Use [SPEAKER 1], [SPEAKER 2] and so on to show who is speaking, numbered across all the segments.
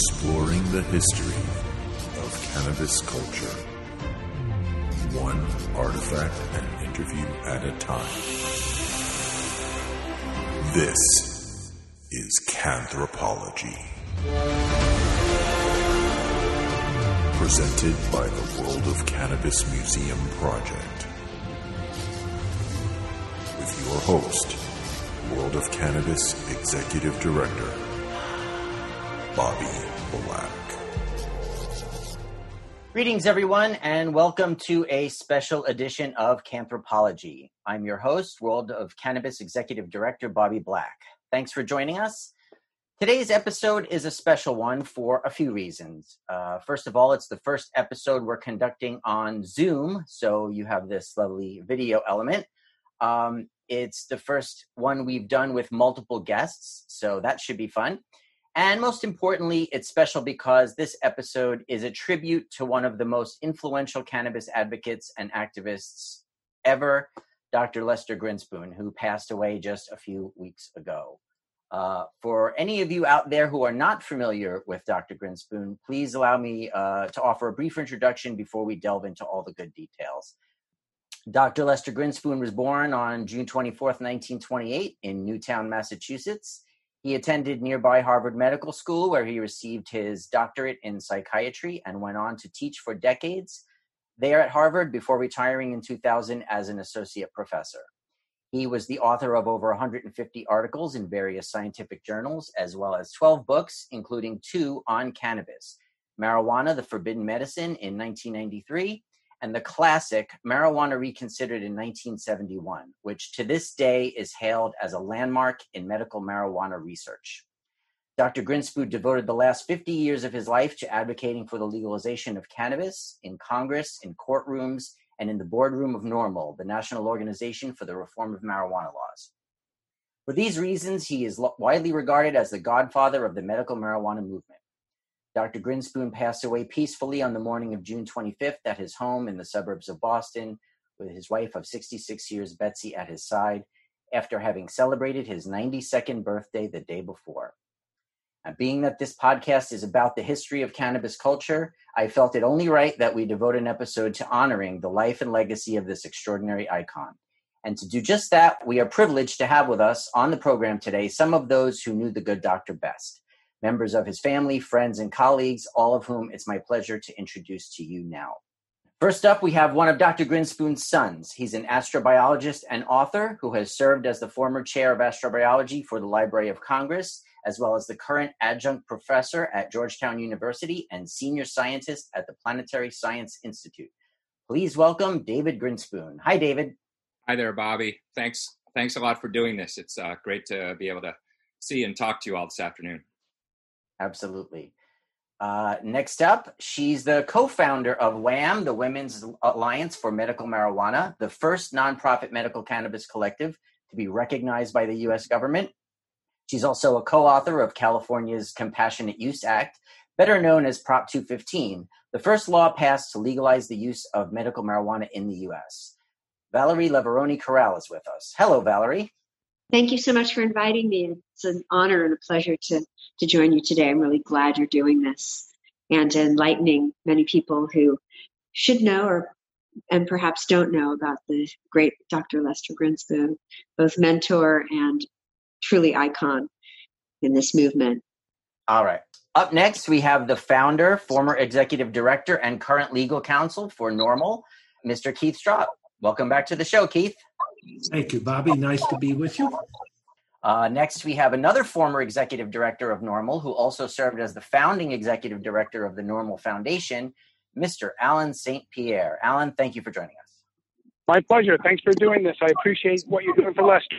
[SPEAKER 1] exploring the history of cannabis culture, one artifact and interview at a time. This is Canthropology. Presented by the World of Cannabis Museum Project. With your host, World of Cannabis Executive Director, Bobby Black.
[SPEAKER 2] Greetings, everyone, and welcome to a special edition of Canthropology. I'm your host, World of Cannabis Executive Director Bobby Black. Thanks for joining us. Today's episode is a special one for a few reasons. Uh, first of all, it's the first episode we're conducting on Zoom, so you have this lovely video element. Um, it's the first one we've done with multiple guests, so that should be fun. And most importantly, it's special because this episode is a tribute to one of the most influential cannabis advocates and activists ever, Dr. Lester Grinspoon, who passed away just a few weeks ago. Uh, for any of you out there who are not familiar with Dr. Grinspoon, please allow me uh, to offer a brief introduction before we delve into all the good details. Dr. Lester Grinspoon was born on June 24th, 1928, in Newton, Massachusetts. He attended nearby Harvard Medical School, where he received his doctorate in psychiatry and went on to teach for decades there at Harvard before retiring in 2000 as an associate professor. He was the author of over 150 articles in various scientific journals, as well as 12 books, including two on cannabis Marijuana, the Forbidden Medicine in 1993, and the classic Marijuana Reconsidered in 1971, which to this day is hailed as a landmark in medical marijuana research. Dr. Grinspoon devoted the last 50 years of his life to advocating for the legalization of cannabis in Congress, in courtrooms, and in the boardroom of NORML, the National Organization for the Reform of Marijuana Laws. For these reasons, he is widely regarded as the godfather of the medical marijuana movement. Dr. Grinspoon passed away peacefully on the morning of June 25th at his home in the suburbs of Boston with his wife of 66 years, Betsy, at his side after having celebrated his 92nd birthday the day before. And being that this podcast is about the history of cannabis culture, I felt it only right that we devote an episode to honoring the life and legacy of this extraordinary icon. And to do just that, we are privileged to have with us on the program today some of those who knew the good doctor best members of his family, friends, and colleagues, all of whom it's my pleasure to introduce to you now. First up, we have one of Dr. Grinspoon's sons. He's an astrobiologist and author who has served as the former chair of astrobiology for the Library of Congress, as well as the current adjunct professor at Georgetown University and senior scientist at the Planetary Science Institute. Please welcome David Grinspoon. Hi, David.
[SPEAKER 3] Hi there, Bobby. Thanks. Thanks a lot for doing this. It's uh, great to be able to see and talk to you all this afternoon.
[SPEAKER 2] Absolutely. Uh, next up, she's the co founder of WHAM, the Women's Alliance for Medical Marijuana, the first nonprofit medical cannabis collective to be recognized by the US government. She's also a co author of California's Compassionate Use Act, better known as Prop 215, the first law passed to legalize the use of medical marijuana in the US. Valerie Leveroni Corral is with us. Hello, Valerie.
[SPEAKER 4] Thank you so much for inviting me. It's an honor and a pleasure to, to join you today. I'm really glad you're doing this and enlightening many people who should know or and perhaps don't know about the great Dr. Lester Grinspoon, both mentor and truly icon in this movement.
[SPEAKER 2] All right. Up next, we have the founder, former executive director, and current legal counsel for NORML, Mr. Keith Stroup. Welcome back to the show, Keith.
[SPEAKER 5] Thank you, Bobby. Nice to be with you.
[SPEAKER 2] Uh, next, we have another former executive director of NORML who also served as the founding executive director of the NORML Foundation, Mr. Allen St. Pierre. Alan, thank you for joining us.
[SPEAKER 6] My pleasure. Thanks for doing this. I appreciate what you're doing for Lester.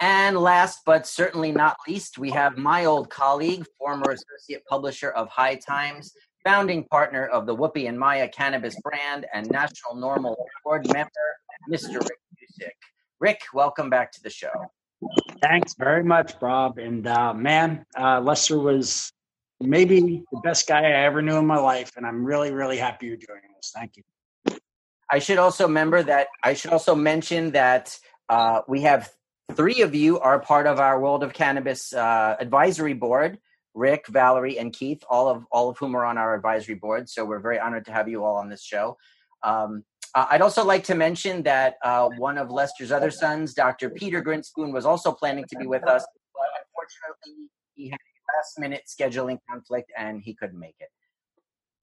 [SPEAKER 2] And last but certainly not least, we have my old colleague, former associate publisher of High Times, founding partner of the Whoopi and Maya cannabis brand, and National NORML board member, Mr. Rick Cusick. Rick, welcome back to the show.
[SPEAKER 7] Thanks very much, Bob. And uh, man, uh, Lester was maybe the best guy I ever knew in my life, and I'm really, really happy you're doing this. Thank you.
[SPEAKER 2] I should also remember that I should also mention that uh, we have three of you are part of our World of Cannabis uh, advisory board. Rick, Valerie, and Keith, all of all of whom are on our advisory board. So we're very honored to have you all on this show. Um, I'd also like to mention that uh, one of Lester's other sons, Dr. Peter Grinspoon, was also planning to be with us, but unfortunately, he had a last minute scheduling conflict and he couldn't make it.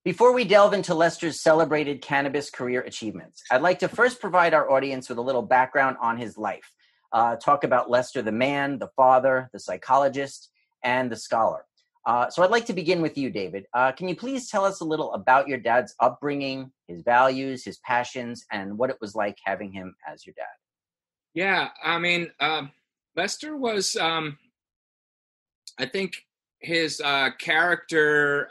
[SPEAKER 2] Before we delve into Lester's celebrated cannabis career achievements, I'd like to first provide our audience with a little background on his life. Uh, talk about Lester the man, the father, the psychologist, and the scholar. Uh, so I'd like to begin with you, David. Uh, can you please tell us a little about your dad's upbringing, his values, his passions, and what it was like having him as your dad?
[SPEAKER 3] Yeah, I mean, uh, Lester was, um, I think, his uh, character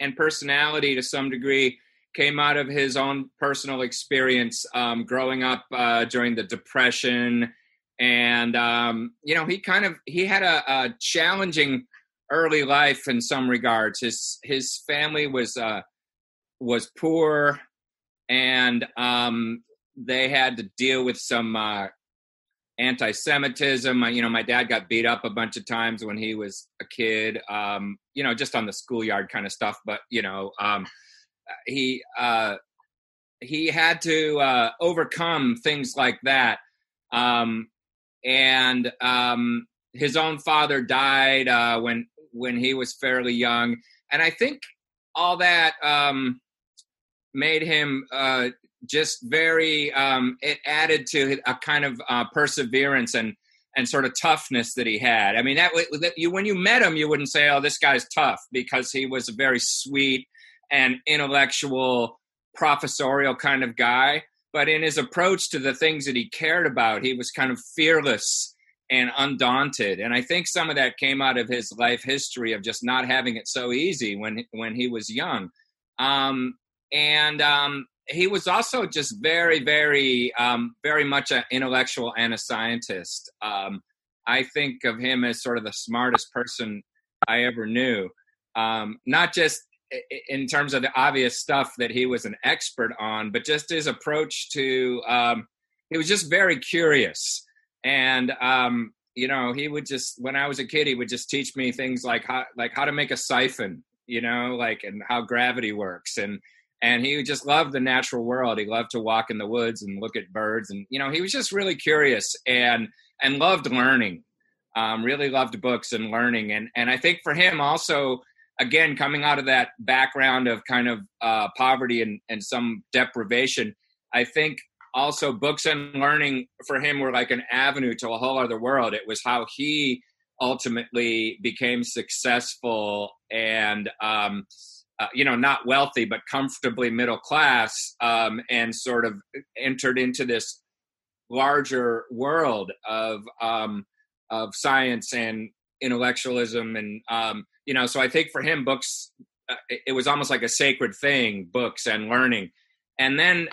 [SPEAKER 3] and personality to some degree came out of his own personal experience um, growing up uh, during the Depression, and um, you know, he kind of he had a, a challenging early life in some regards. His his family was uh, was poor, and um, they had to deal with some uh, anti-Semitism. You know, my dad got beat up a bunch of times when he was a kid. Um, you know, just on the schoolyard kind of stuff. But you know, um, he uh, he had to uh, overcome things like that. Um, and um, his own father died uh, when when he was fairly young, and I think all that um, made him uh, just very. Um, it added to a kind of uh, perseverance and and sort of toughness that he had. I mean, that, that you when you met him, you wouldn't say, "Oh, this guy's tough," because he was a very sweet and intellectual, professorial kind of guy. But in his approach to the things that he cared about, he was kind of fearless and undaunted. And I think some of that came out of his life history of just not having it so easy when when he was young. Um, and um, he was also just very, very, um, very much an intellectual and a scientist. Um, I think of him as sort of the smartest person I ever knew. Um, not just in terms of the obvious stuff that he was an expert on, but just his approach to. Um, he was just very curious and um, you know he would just when i was a kid he would just teach me things like how like how to make a siphon you know like and how gravity works. And and he just loved the natural world. He loved to walk in the woods and look at birds. And you know he was just really curious and and loved learning um, really loved books and learning. And and i think for him also again coming out of that background of kind of uh, poverty and and some deprivation i think also books and learning for him were like an avenue to a whole other world. It was how he ultimately became successful and um, uh, you know not wealthy but comfortably middle class um, and sort of entered into this larger world of um, of science and intellectualism and um, you know so i think for him books uh, it was almost like a sacred thing books and learning. And then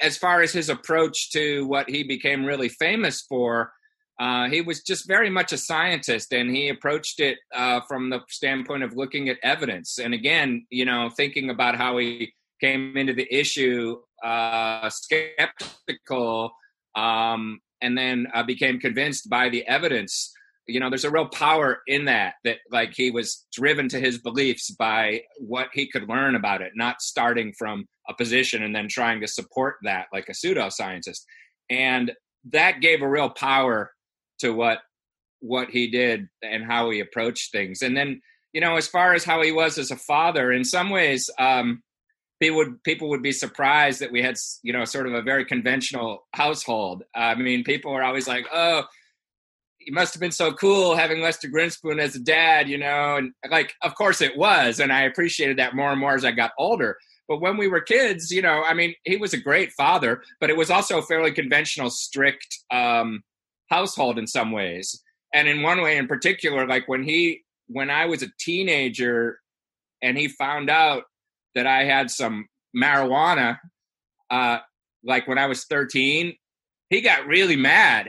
[SPEAKER 3] as far as his approach to what he became really famous for, uh, he was just very much a scientist, and he approached it uh, from the standpoint of looking at evidence. And again, you know, thinking about how he came into the issue uh, skeptical, um, and then uh, became convinced by the evidence. You know, there's a real power in that. That like he was driven to his beliefs by what he could learn about it, not starting from a position and then trying to support that like a pseudoscientist. And that gave a real power to what what he did and how he approached things. And then, you know, as far as how he was as a father, in some ways, um, people would people would be surprised that we had, you know, sort of a very conventional household. I mean, people were always like, "Oh, he must have been so cool having Lester Grinspoon as a dad," you know, and like, of course it was, and I appreciated that more and more as I got older. But when we were kids, you know, I mean, he was a great father, but it was also a fairly conventional, strict um, household in some ways. And in one way in particular, like when he, when I was a teenager and he found out that I had some marijuana, uh, like when I was 13, he got really mad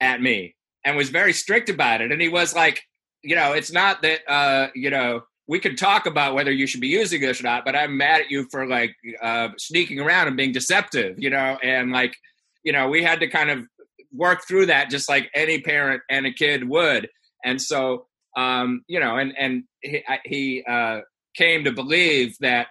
[SPEAKER 3] at me and was very strict about it. And he was like, you know, it's not that, uh, you know, we could talk about whether you should be using this or not, but I'm mad at you for like uh, sneaking around and being deceptive, you know, and like, you know, we had to kind of work through that just like any parent and a kid would. And so um, you know, and and he, he uh, came to believe that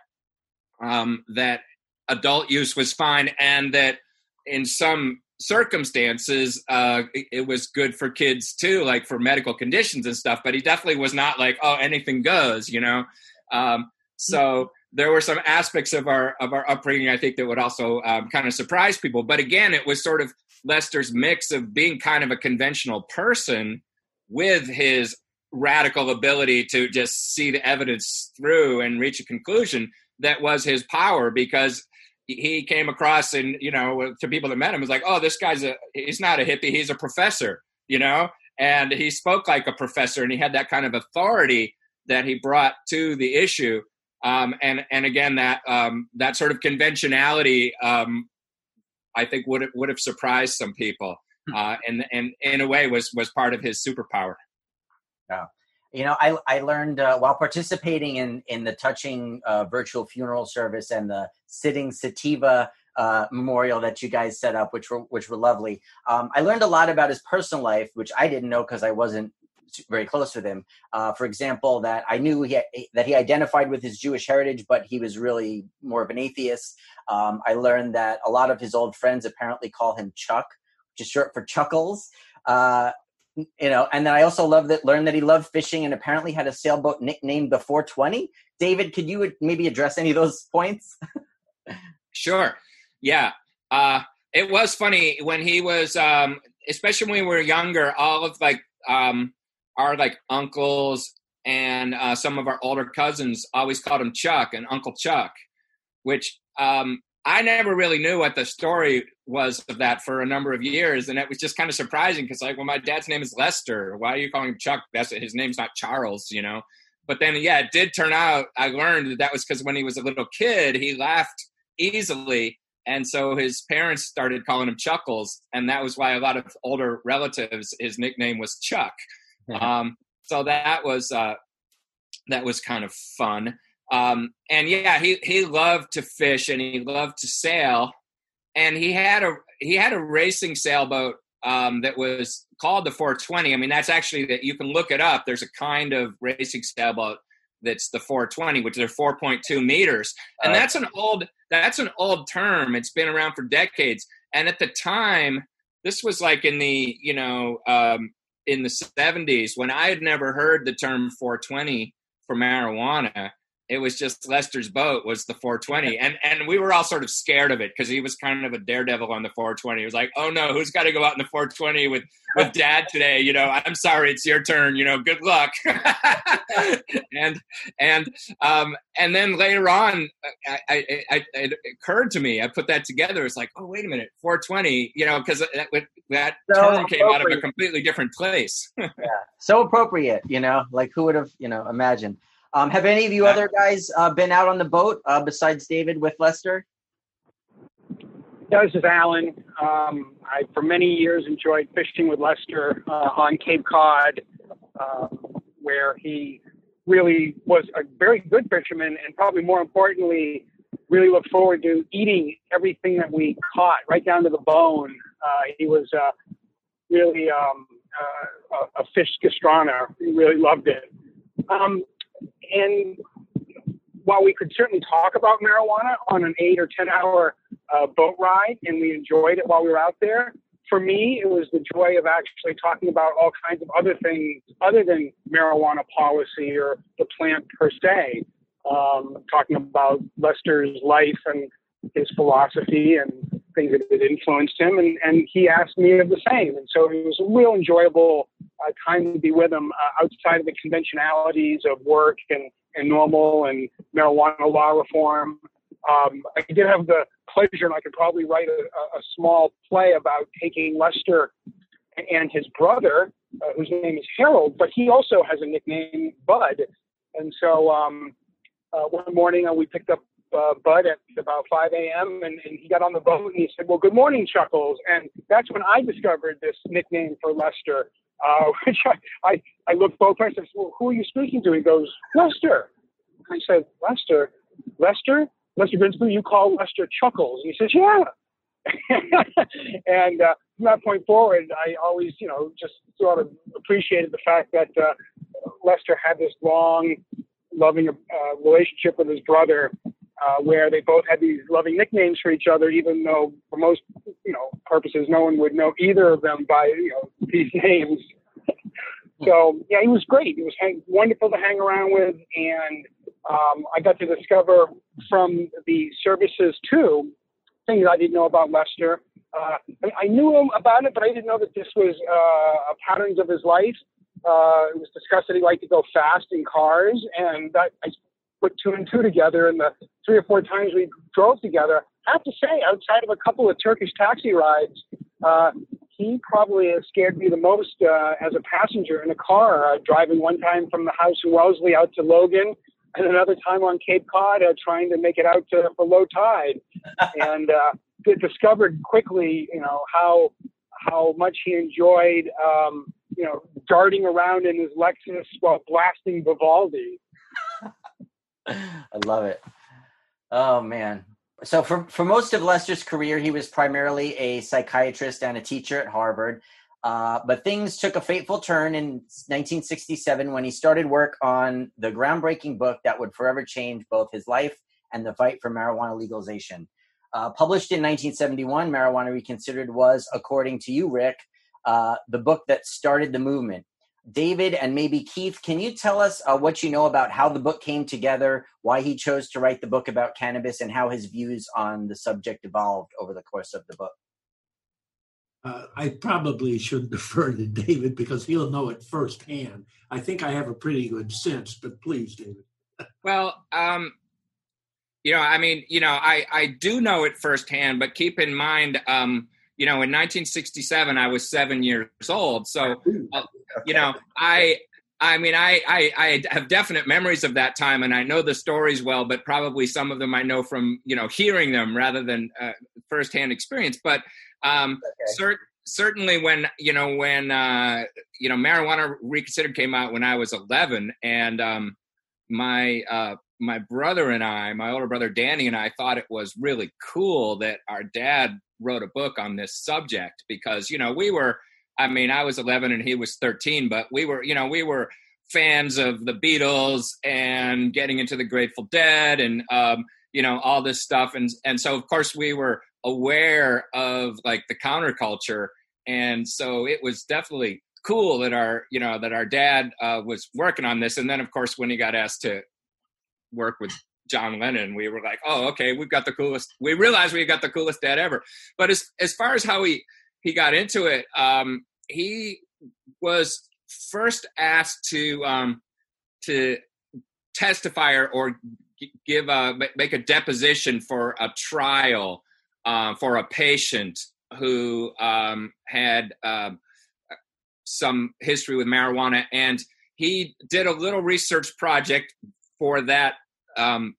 [SPEAKER 3] um, that adult use was fine, and that in some circumstances uh, it, was good for kids too, like for medical conditions and stuff. But he definitely was not like, oh, anything goes, you know. Um, so there were some aspects of our of our upbringing I think that would also um, kind of surprise people. But again, it was sort of Lester's mix of being kind of a conventional person with his radical ability to just see the evidence through and reach a conclusion that was his power because he came across and you know to people that met him was like oh this guy's a he's not a hippie he's a professor you know and he spoke like a professor and he had that kind of authority that he brought to the issue um, and and again that um, that sort of conventionality um, I think would would have surprised some people hmm. uh, and and in a way was was part of his superpower.
[SPEAKER 2] Yeah. You know, I, I learned uh, while participating in, in the touching uh, virtual funeral service and the sitting sativa uh, memorial that you guys set up, which were which were lovely. Um, I learned a lot about his personal life, which I didn't know because I wasn't very close with him. Uh, for example, that I knew he that he identified with his Jewish heritage, but he was really more of an atheist. Um, I learned that a lot of his old friends apparently call him Chuck, which is short for Chuckles. Uh, you know, and then I also love that learned that he loved fishing and apparently had a sailboat nicknamed the 420. David, could you maybe address any of those points?
[SPEAKER 3] sure. Yeah. Uh, it was funny when he was, um, especially when we were younger. All of like um, our like uncles and uh, some of our older cousins always called him Chuck and Uncle Chuck, which um, I never really knew what the story was of that for a number of years, and it was just kind of surprising because, like, well, my dad's name is Lester. Why are you calling him Chuck? That's his name's not Charles, you know. But then, yeah, it did turn out. I learned that that was because when he was a little kid, he laughed easily, and so his parents started calling him Chuckles, and that was why a lot of older relatives, his nickname was Chuck. Um, so that was uh, that was kind of fun. Um, and yeah, he he loved to fish and he loved to sail, and he had a he had a racing sailboat um, that was called the 420. I mean, that's actually that you can look it up. There's a kind of racing sailboat that's the 420, which are 4.2 meters, and that's an old that's an old term. It's been around for decades, and at the time, this was like in the you know um, in the 70s when I had never heard the term 420 for marijuana. It was just Lester's boat was the 420, and and we were all sort of scared of it because he was kind of a daredevil on the 420. He was like, "Oh no, who's got to go out in the 420 with with Dad today?" You know, I'm sorry, it's your turn. You know, good luck. and and um and then later on, I, I, I, it occurred to me. I put that together. It's like, oh wait a minute, 420. You know, because that that so term came out of a completely different place.
[SPEAKER 2] yeah, so appropriate. You know, like who would have you know imagined. Um, have any of you other guys uh, been out on the boat uh, besides David with Lester?
[SPEAKER 8] Yeah, this is Alan. Um, I, for many years, enjoyed fishing with Lester uh, on Cape Cod, um, where he really was a very good fisherman, and probably more importantly, really looked forward to eating everything that we caught, right down to the bone. Uh, he was uh, really um, uh, a, a fish gastronomer. He really loved it. Um, and while we could certainly talk about marijuana on an eight or 10 hour uh, boat ride, and we enjoyed it while we were out there, for me, it was the joy of actually talking about all kinds of other things other than marijuana policy or the plant per se. Um, talking about Lester's life and his philosophy and things that had influenced him, and, and he asked me of the same. And so it was a real enjoyable uh, time to be with him uh, outside of the conventionalities of work and, and NORML and marijuana law reform. Um, I did have the pleasure, and I could probably write a, a small play about taking Lester and his brother, uh, whose name is Harold, but he also has a nickname, Bud. And so um, uh, one morning uh, we picked up uh, Bud at about 5 a.m. And, and, he got on the boat and he said, "Well, good morning, Chuckles." And that's when I discovered this nickname for Lester, uh, which I, I, I looked both ways. I said, "Well, who are you speaking to?" He goes, "Lester." I said, "Lester, Lester, Lester Grinspoon. You call Lester Chuckles?" And he says, "Yeah." and uh, from that point forward, I always, you know, just sort of appreciated the fact that uh, Lester had this long, loving uh, relationship with his brother, uh, where they both had these loving nicknames for each other, even though for most you know purposes, no one would know either of them by you know these names. so yeah, he was great. He was hang- wonderful to hang around with, and um, I got to discover from the services too things I didn't know about Lester. Uh, I, knew him about it, but I didn't know that this was uh, patterns of his life. Uh, it was discussed that he liked to go fast in cars, and that, I put two and two together. And the three or four times we drove together, I have to say, outside of a couple of Turkish taxi rides, uh, he probably has scared me the most uh, as a passenger in a car, uh, driving one time from the house in Wellesley out to Logan, and another time on Cape Cod, uh, trying to make it out to, for low tide, and uh, discovered quickly, you know, how how much he enjoyed, um, you know, darting around in his Lexus while blasting Vivaldi.
[SPEAKER 2] I love it. Oh man. So for for most of Lester's career, he was primarily a psychiatrist and a teacher at Harvard. Uh, but things took a fateful turn in 1967 when he started work on the groundbreaking book that would forever change both his life and the fight for marijuana legalization. Uh, published in 1971, Marijuana Reconsidered was, according to you, Rick, uh, the book that started the movement. David and maybe Keith, can you tell us uh, what you know about how the book came together, why he chose to write the book about cannabis, and how his views on the subject evolved over the course of the book?
[SPEAKER 5] Uh, I probably shouldn't defer to David because he'll know it firsthand. I think I have a pretty good sense, but please, David.
[SPEAKER 3] well, um, you know, I mean, you know, I, I do know it firsthand, but keep in mind, um, you know, in 1967, I was seven years old. So, uh, you know, I, I mean, I, I, I have definite memories of that time, and I know the stories well. But probably some of them I know from you know hearing them rather than uh, firsthand experience. But um, okay. cert- certainly, when you know when uh, you know marijuana reconsidered came out when I was 11, and um, my uh, my brother and I, my older brother Danny and I, thought it was really cool that our dad wrote a book on this subject because you know we were i mean i was 11 and he was 13 but we were you know we were fans of the beatles and getting into the grateful dead and um you know all this stuff. And and so of course we were aware of like the counterculture. And so it was definitely cool that our you know that our dad uh, was working on this. And then of course when he got asked to work with John Lennon, we were like, oh, okay, we've got the coolest. We realized we got the coolest dad ever. But as as far as how he he got into it, um, he was first asked to um, to testify or, or give a make a deposition for a trial uh, for a patient who um, had um, some history with marijuana, and he did a little research project for that um,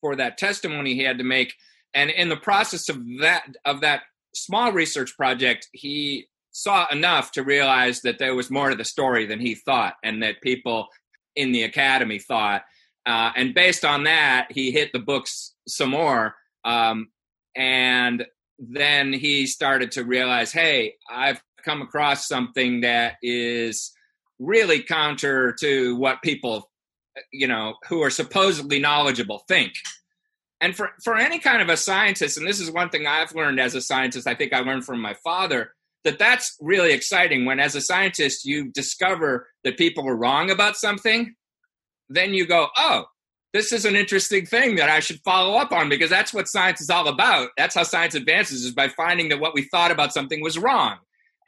[SPEAKER 3] for that testimony he had to make. And in the process of that of that small research project, he saw enough to realize that there was more to the story than he thought, and that people in the academy thought. Uh, and based on that, he hit the books some more. Um, and then he started to realize, hey, I've come across something that is really counter to what people you know, who are supposedly knowledgeable think. And for, for any kind of a scientist, and this is one thing I've learned as a scientist, I think I learned from my father, that that's really exciting. When as a scientist you discover that people are wrong about something then you go oh this is an interesting thing that i should follow up on because that's what science is all about. That's how science advances is by finding that what we thought about something was wrong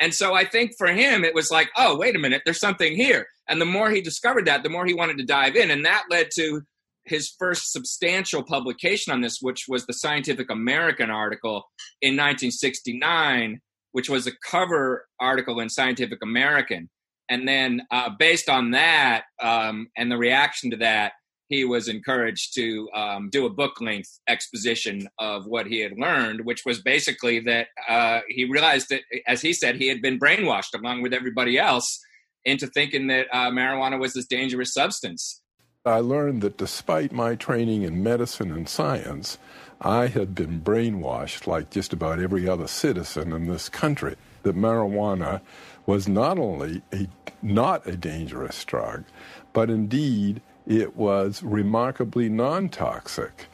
[SPEAKER 3] and so I think for him, it was like, oh, wait a minute, there's something here. And the more he discovered that, the more he wanted to dive in. And that led to his first substantial publication on this, which was the Scientific American article in 1969, which was a cover article in Scientific American. And then, uh, based on that um, and the reaction to that, he was encouraged to um, do a book length exposition of what he had learned, which was basically that uh, he realized that, as he said, he had been brainwashed along with everybody else into thinking that uh, marijuana was this dangerous substance.
[SPEAKER 9] I learned that despite my training in medicine and science, I had been brainwashed like just about every other citizen in this country, that marijuana was not only a not a dangerous drug, but indeed it was remarkably non-toxic,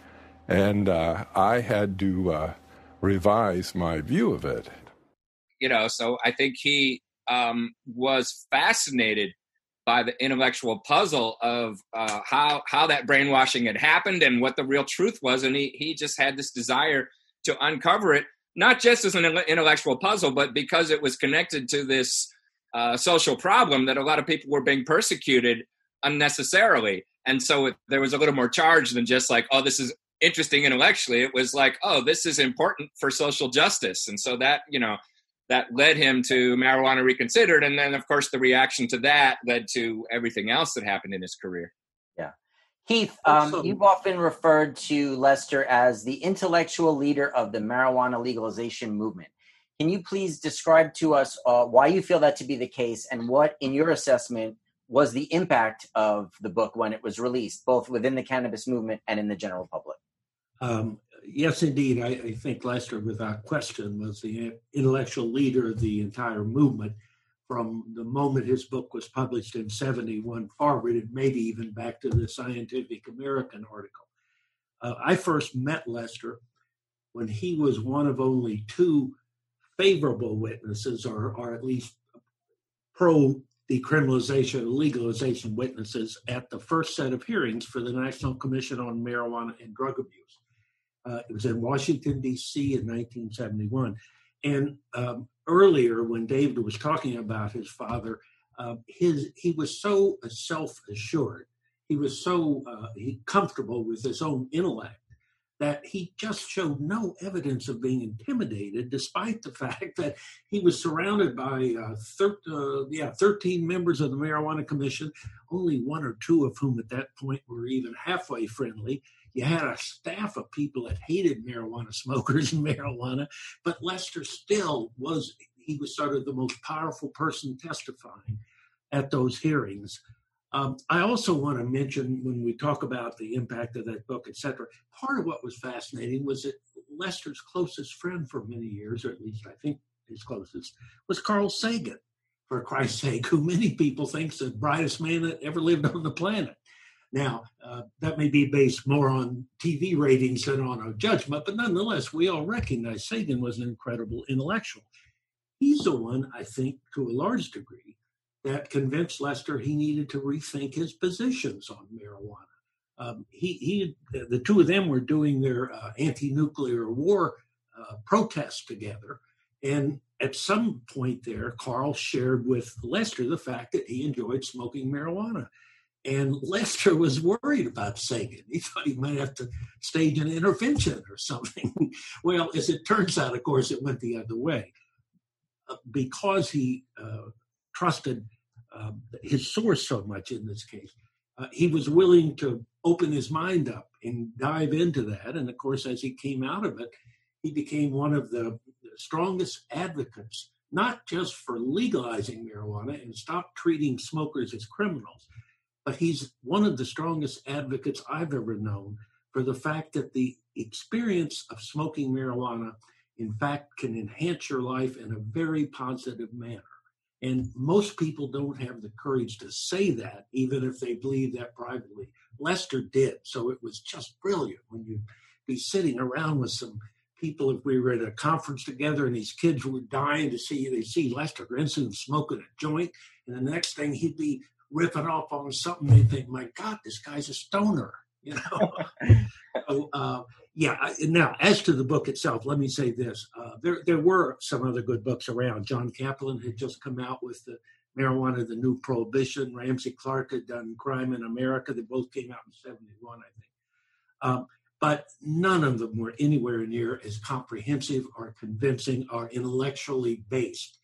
[SPEAKER 9] and uh, I had to uh, revise my view of it.
[SPEAKER 3] You know, so I think he um, was fascinated by the intellectual puzzle of uh, how how that brainwashing had happened and what the real truth was, and he he just had this desire to uncover it, not just as an intellectual puzzle, but because it was connected to this uh, social problem that a lot of people were being persecuted unnecessarily, and so it, there was a little more charge than just like, oh, this is interesting intellectually. It was like, oh, this is important for social justice, and so that you know that led him to marijuana reconsidered. And then of course the reaction to that led to everything else that happened in his career.
[SPEAKER 2] Yeah. Keith um, you've often referred to lester as the intellectual leader of the marijuana legalization movement. Can you please describe to us uh, why you feel that to be the case and what in your assessment was the impact of the book when it was released both within the cannabis movement and in the general public
[SPEAKER 5] um, yes, indeed. I, I, think Lester, without question, was the intellectual leader of the entire movement from the moment his book was published in 71 forward, and maybe even back to the Scientific American article. Uh, I first met Lester when he was one of only two favorable witnesses, or, or at least pro decriminalization legalization witnesses at the first set of hearings for the National Commission on Marijuana and Drug Abuse. Uh, it was in Washington, D.C. in 1971. And um, earlier, when David was talking about his father, uh, his he was so self-assured, he was so uh, he comfortable with his own intellect that he just showed no evidence of being intimidated, despite the fact that he was surrounded by uh, thir- uh, yeah, 13 members of the Marijuana Commission, only one or two of whom at that point were even halfway friendly. You had a staff of people that hated marijuana smokers and marijuana, but Lester still was, he was sort of the most powerful person testifying at those hearings. Um, I also want to mention when we talk about the impact of that book, et cetera, part of what was fascinating was that Lester's closest friend for many years, or at least I think his closest, was Carl Sagan, for Christ's sake, who many people think is the brightest man that ever lived on the planet. Now, uh, that may be based more on TV ratings than on our judgment, but nonetheless, we all recognize Sagan was an incredible intellectual. He's the one, I think, to a large degree, that convinced Lester he needed to rethink his positions on marijuana. Um, he, he, the two of them were doing their uh, anti-nuclear war uh, protests together, and at some point there, Carl shared with Lester the fact that he enjoyed smoking marijuana. And Lester was worried about Sagan. He thought he might have to stage an intervention or something. well, as it turns out, of course, it went the other way. Uh, because he uh, trusted uh, his source so much in this case, uh, he was willing to open his mind up and dive into that. And of course, as he came out of it, he became one of the strongest advocates, not just for legalizing marijuana and stop treating smokers as criminals but he's one of the strongest advocates I've ever known for the fact that the experience of smoking marijuana, in fact, can enhance your life in a very positive manner. And most people don't have the courage to say that, even if they believe that privately. Lester did. So it was just brilliant when you'd be sitting around with some people. If we were at a conference together and these kids were dying to see, they see Lester Grinspoon smoking a joint. And the next thing he'd be ripping off on something, They'd think, my God, this guy's a stoner. You know. so, uh, yeah. Now, as to the book itself, let me say this: uh, there there were some other good books around. John Kaplan had just come out with the marijuana, the new prohibition. Ramsey Clark had done Crime in America. They both came out in '71, I think. Um, but none of them were anywhere near as comprehensive or convincing or intellectually based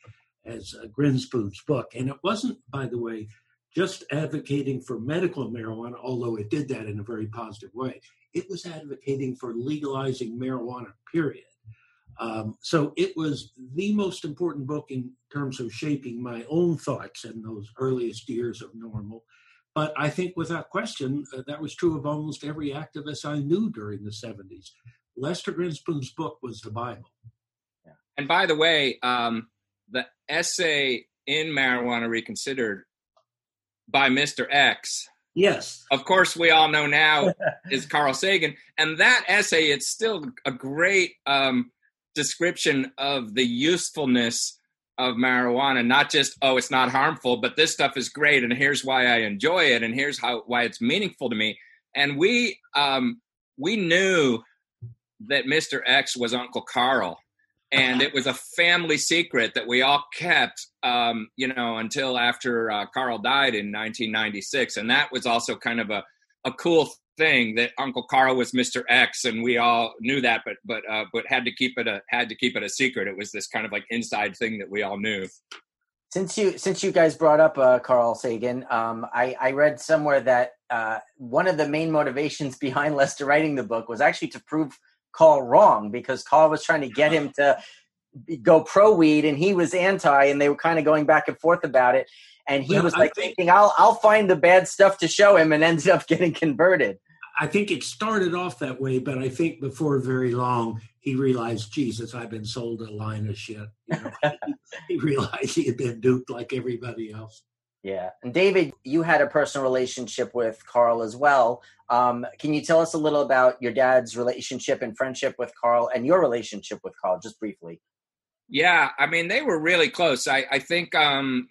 [SPEAKER 5] as uh, Grinspoon's book. And it wasn't, by the way, just advocating for medical marijuana, although it did that in a very positive way. It was advocating for legalizing marijuana, period. Um, so it was the most important book in terms of shaping my own thoughts in those earliest years of NORML. But I think without question, uh, that was true of almost every activist I knew during the 70s. Lester Grinspoon's book was the Bible.
[SPEAKER 3] And by the way, um, the essay in Marijuana Reconsidered by Mr. X.
[SPEAKER 5] Yes.
[SPEAKER 3] Of course, we all know now is Carl Sagan. And that essay, it's still a great um, description of the usefulness of marijuana. Not just, oh, it's not harmful, but this stuff is great. And here's why I enjoy it. And here's how why it's meaningful to me. And we um, we knew that Mr. X was Uncle Carl and it was a family secret that we all kept, um, you know, until after uh, Carl died in 1996, and that was also kind of a a cool thing that Uncle Carl was Mr. X, and we all knew that, but but uh, but had to keep it a had to keep it a secret. It was this kind of like inside thing that we all knew.
[SPEAKER 2] Since you since you guys brought up uh, Carl Sagan, um, I, I read somewhere that uh, one of the main motivations behind Lester writing the book was actually to prove Carl wrong because Carl was trying to get him to go pro weed and he was anti, and they were kind of going back and forth about it. And he
[SPEAKER 5] Well,
[SPEAKER 2] was like
[SPEAKER 5] think-
[SPEAKER 2] thinking, "I'll I'll find the bad stuff to show him," and ended up getting converted.
[SPEAKER 5] I think it started off that way, but I think before very long he realized, Jesus, I've been sold a line of shit. You know, he realized he had been duped like everybody else.
[SPEAKER 2] Yeah, and David, you had a personal relationship with Carl as well. Um, can you tell us a little about your dad's relationship and friendship with Carl, and your relationship with Carl, just briefly?
[SPEAKER 3] Yeah, I mean they were really close. I, I think, um,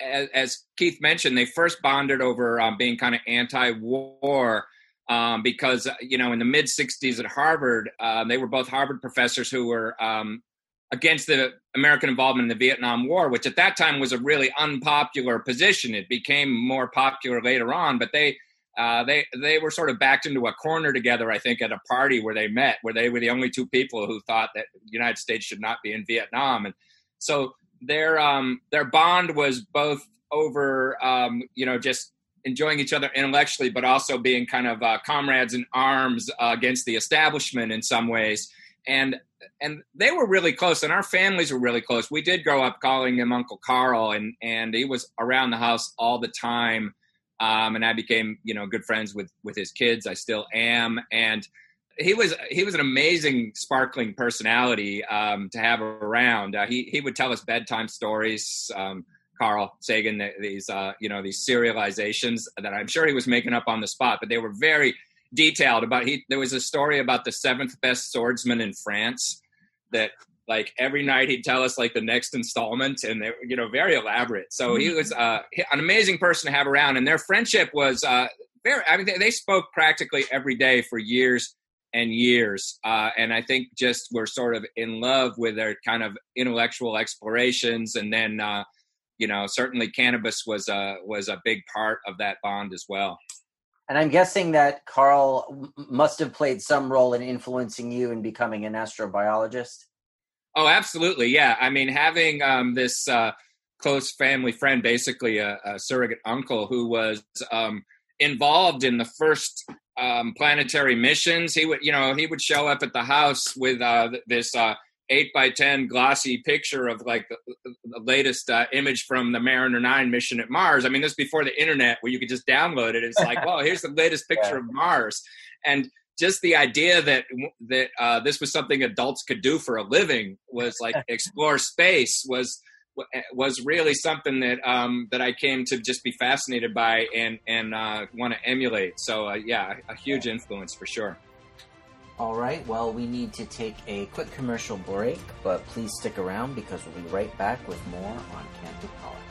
[SPEAKER 3] as, as Keith mentioned, they first bonded over um, being kind of anti-war um, because you know in the mid '60s at Harvard, uh, they were both Harvard professors who were um, against the American involvement in the Vietnam War, which at that time was a really unpopular position. It became more popular later on, but they. Uh, they they were sort of backed into a corner together, I think, at a party where they met, where they were the only two people who thought that the United States should not be in Vietnam, and so their um, their bond was both over um, you know just enjoying each other intellectually, but also being kind of uh, comrades in arms uh, against the establishment in some ways. And and they were really close, and our families were really close. We did grow up calling him Uncle Carl, and and he was around the house all the time. Um, and I became you know good friends with with his kids. I still am, and he was he was an amazing sparkling personality um, to have around. Uh, he he would tell us bedtime stories. Um, Carl Sagan, these uh, you know these serializations that I'm sure he was making up on the spot, but they were very detailed. About he there was a story about the seventh best swordsman in France that like every night he'd tell us like the next installment and they you know very elaborate so he was uh, an amazing person to have around and their friendship was uh, very i mean they, they spoke practically every day for years and years uh, and i think just were sort of in love with their kind of intellectual explorations and then uh, you know certainly cannabis was a was a big part of that bond as well
[SPEAKER 2] And I'm guessing that Carl must have played some role in influencing you in becoming an astrobiologist.
[SPEAKER 3] Oh, absolutely. Yeah. I mean, having um, this uh, close family friend, basically a, a surrogate uncle who was um, involved in the first um, planetary missions, he would, you know, he would show up at the house with uh, this uh, eight by ten glossy picture of like the, the latest uh, image from the Mariner Nine mission at Mars. I mean, this is before the internet, where you could just download it. It's like, well, here's the latest picture of Mars, and just the idea that that uh, this was something adults could do for a living was like explore space was was really something that um, that I came to just be fascinated by and and uh, want to emulate. So uh, yeah, a huge influence for sure.
[SPEAKER 2] All right, well, we need to take a quick commercial break, but please stick around because we'll be right back with more on Cancer Politics.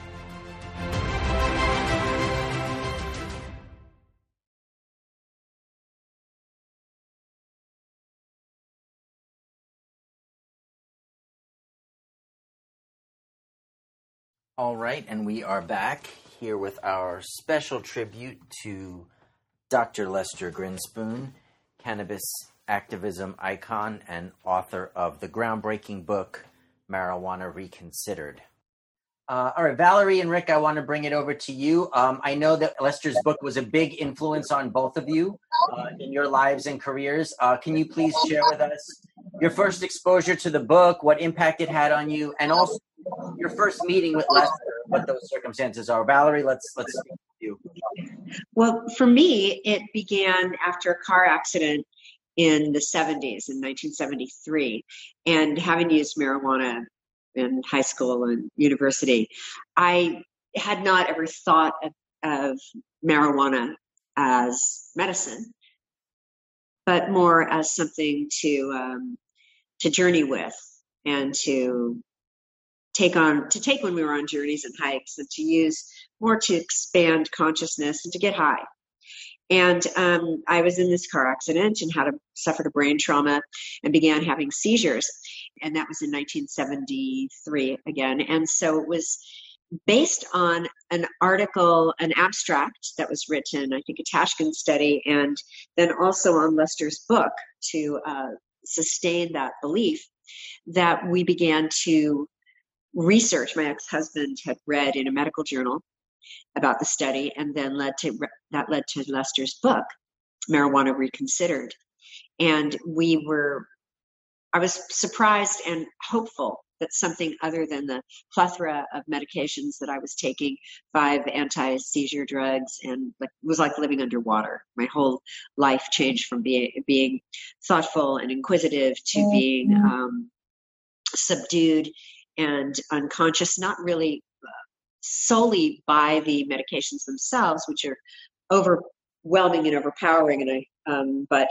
[SPEAKER 2] All right, and we are back here with our special tribute to Dr. Lester Grinspoon, cannabis activism icon and author of the groundbreaking book Marijuana Reconsidered. Uh, all right, Valerie and Rick, I want to bring it over to you. Um, I know that Lester's book was a big influence on both of you uh, in your lives and careers. Uh, can you please share with us your first exposure to the book, what impact it had on you, and also your first meeting with Lester, what those circumstances are? Valerie, let's let's speak with you.
[SPEAKER 4] Well, for me, it began after a car accident in the 70s, in 1973, and having used marijuana in high school and university, I had not ever thought of, of marijuana as medicine, but more as something to um, to journey with and to take on to take when we were on journeys and hikes and to use more to expand consciousness and to get high and um, I was in this car accident and had a, suffered a brain trauma and began having seizures. And that was in 1973 again. And so it was based on an article, an abstract that was written, I think a Tashkin study, and then also on Lester's book to uh, sustain that belief that we began to research. My ex husband had read in a medical journal about the study, and then led to that led to Lester's book, Marijuana Reconsidered. And we were, I was surprised and hopeful that something other than the plethora of medications that I was taking, five anti seizure drugs, and like was like living underwater. My whole life changed from being being thoughtful and inquisitive to mm-hmm. being um, subdued and unconscious, not really solely by the medications themselves, which are overwhelming and overpowering. And I, um, but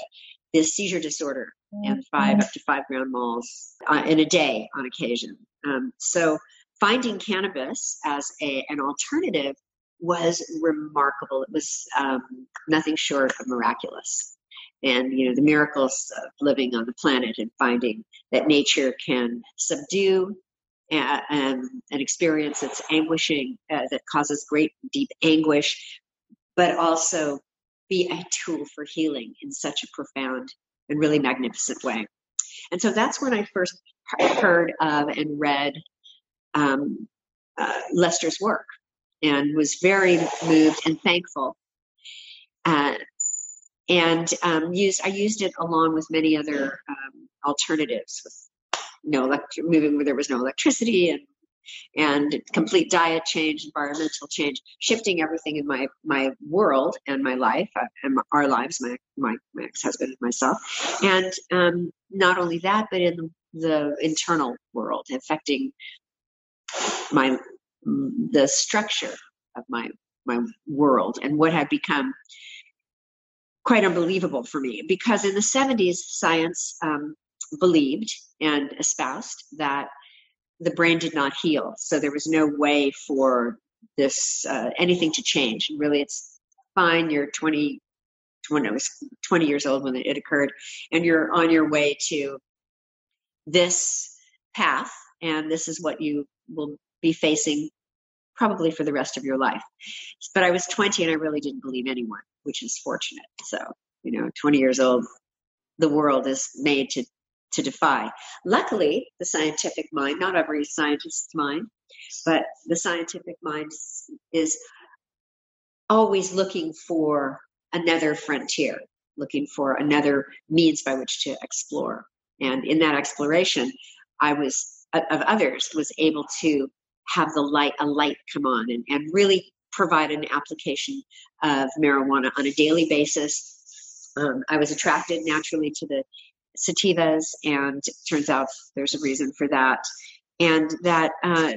[SPEAKER 4] this seizure disorder and mm-hmm. five up to five grand mals uh, in a day on occasion. Um, so finding cannabis as a, an alternative was remarkable. It was um, nothing short of miraculous. And you know the miracles of living on the planet and finding that nature can subdue um, an experience that's anguishing, uh, that causes great, deep anguish, but also be a tool for healing in such a profound and really magnificent way. And so that's when I first heard of and read um, uh, Lester's work and was very moved and thankful. Uh, and um, used I used it along with many other um, alternatives with no electric moving where there was no electricity and and complete diet change, environmental change, shifting everything in my my world and my life uh, and our lives, my my, my ex husband and myself, and um, not only that, but in the, the internal world, affecting my the structure of my my world and what had become quite unbelievable for me. Because in the 70s science um, believed and espoused that the brain did not heal. So there was no way for this uh, anything to change. And really, it's fine. You're 20, when I was 20 years old when it occurred, and you're on your way to this path, and this is what you will be facing probably for the rest of your life. But I was 20 and I really didn't believe anyone, which is fortunate. So, you know, 20 years old, the world is made to to defy. Luckily, the scientific mind, not every scientist's mind, but the scientific mind is always looking for another frontier, looking for another means by which to explore. And in that exploration, I was, of others, was able to have the light, a light come on and, and really provide an application of marijuana on a daily basis. Um, I was attracted naturally to the sativas, and turns out there's a reason for that. And that uh,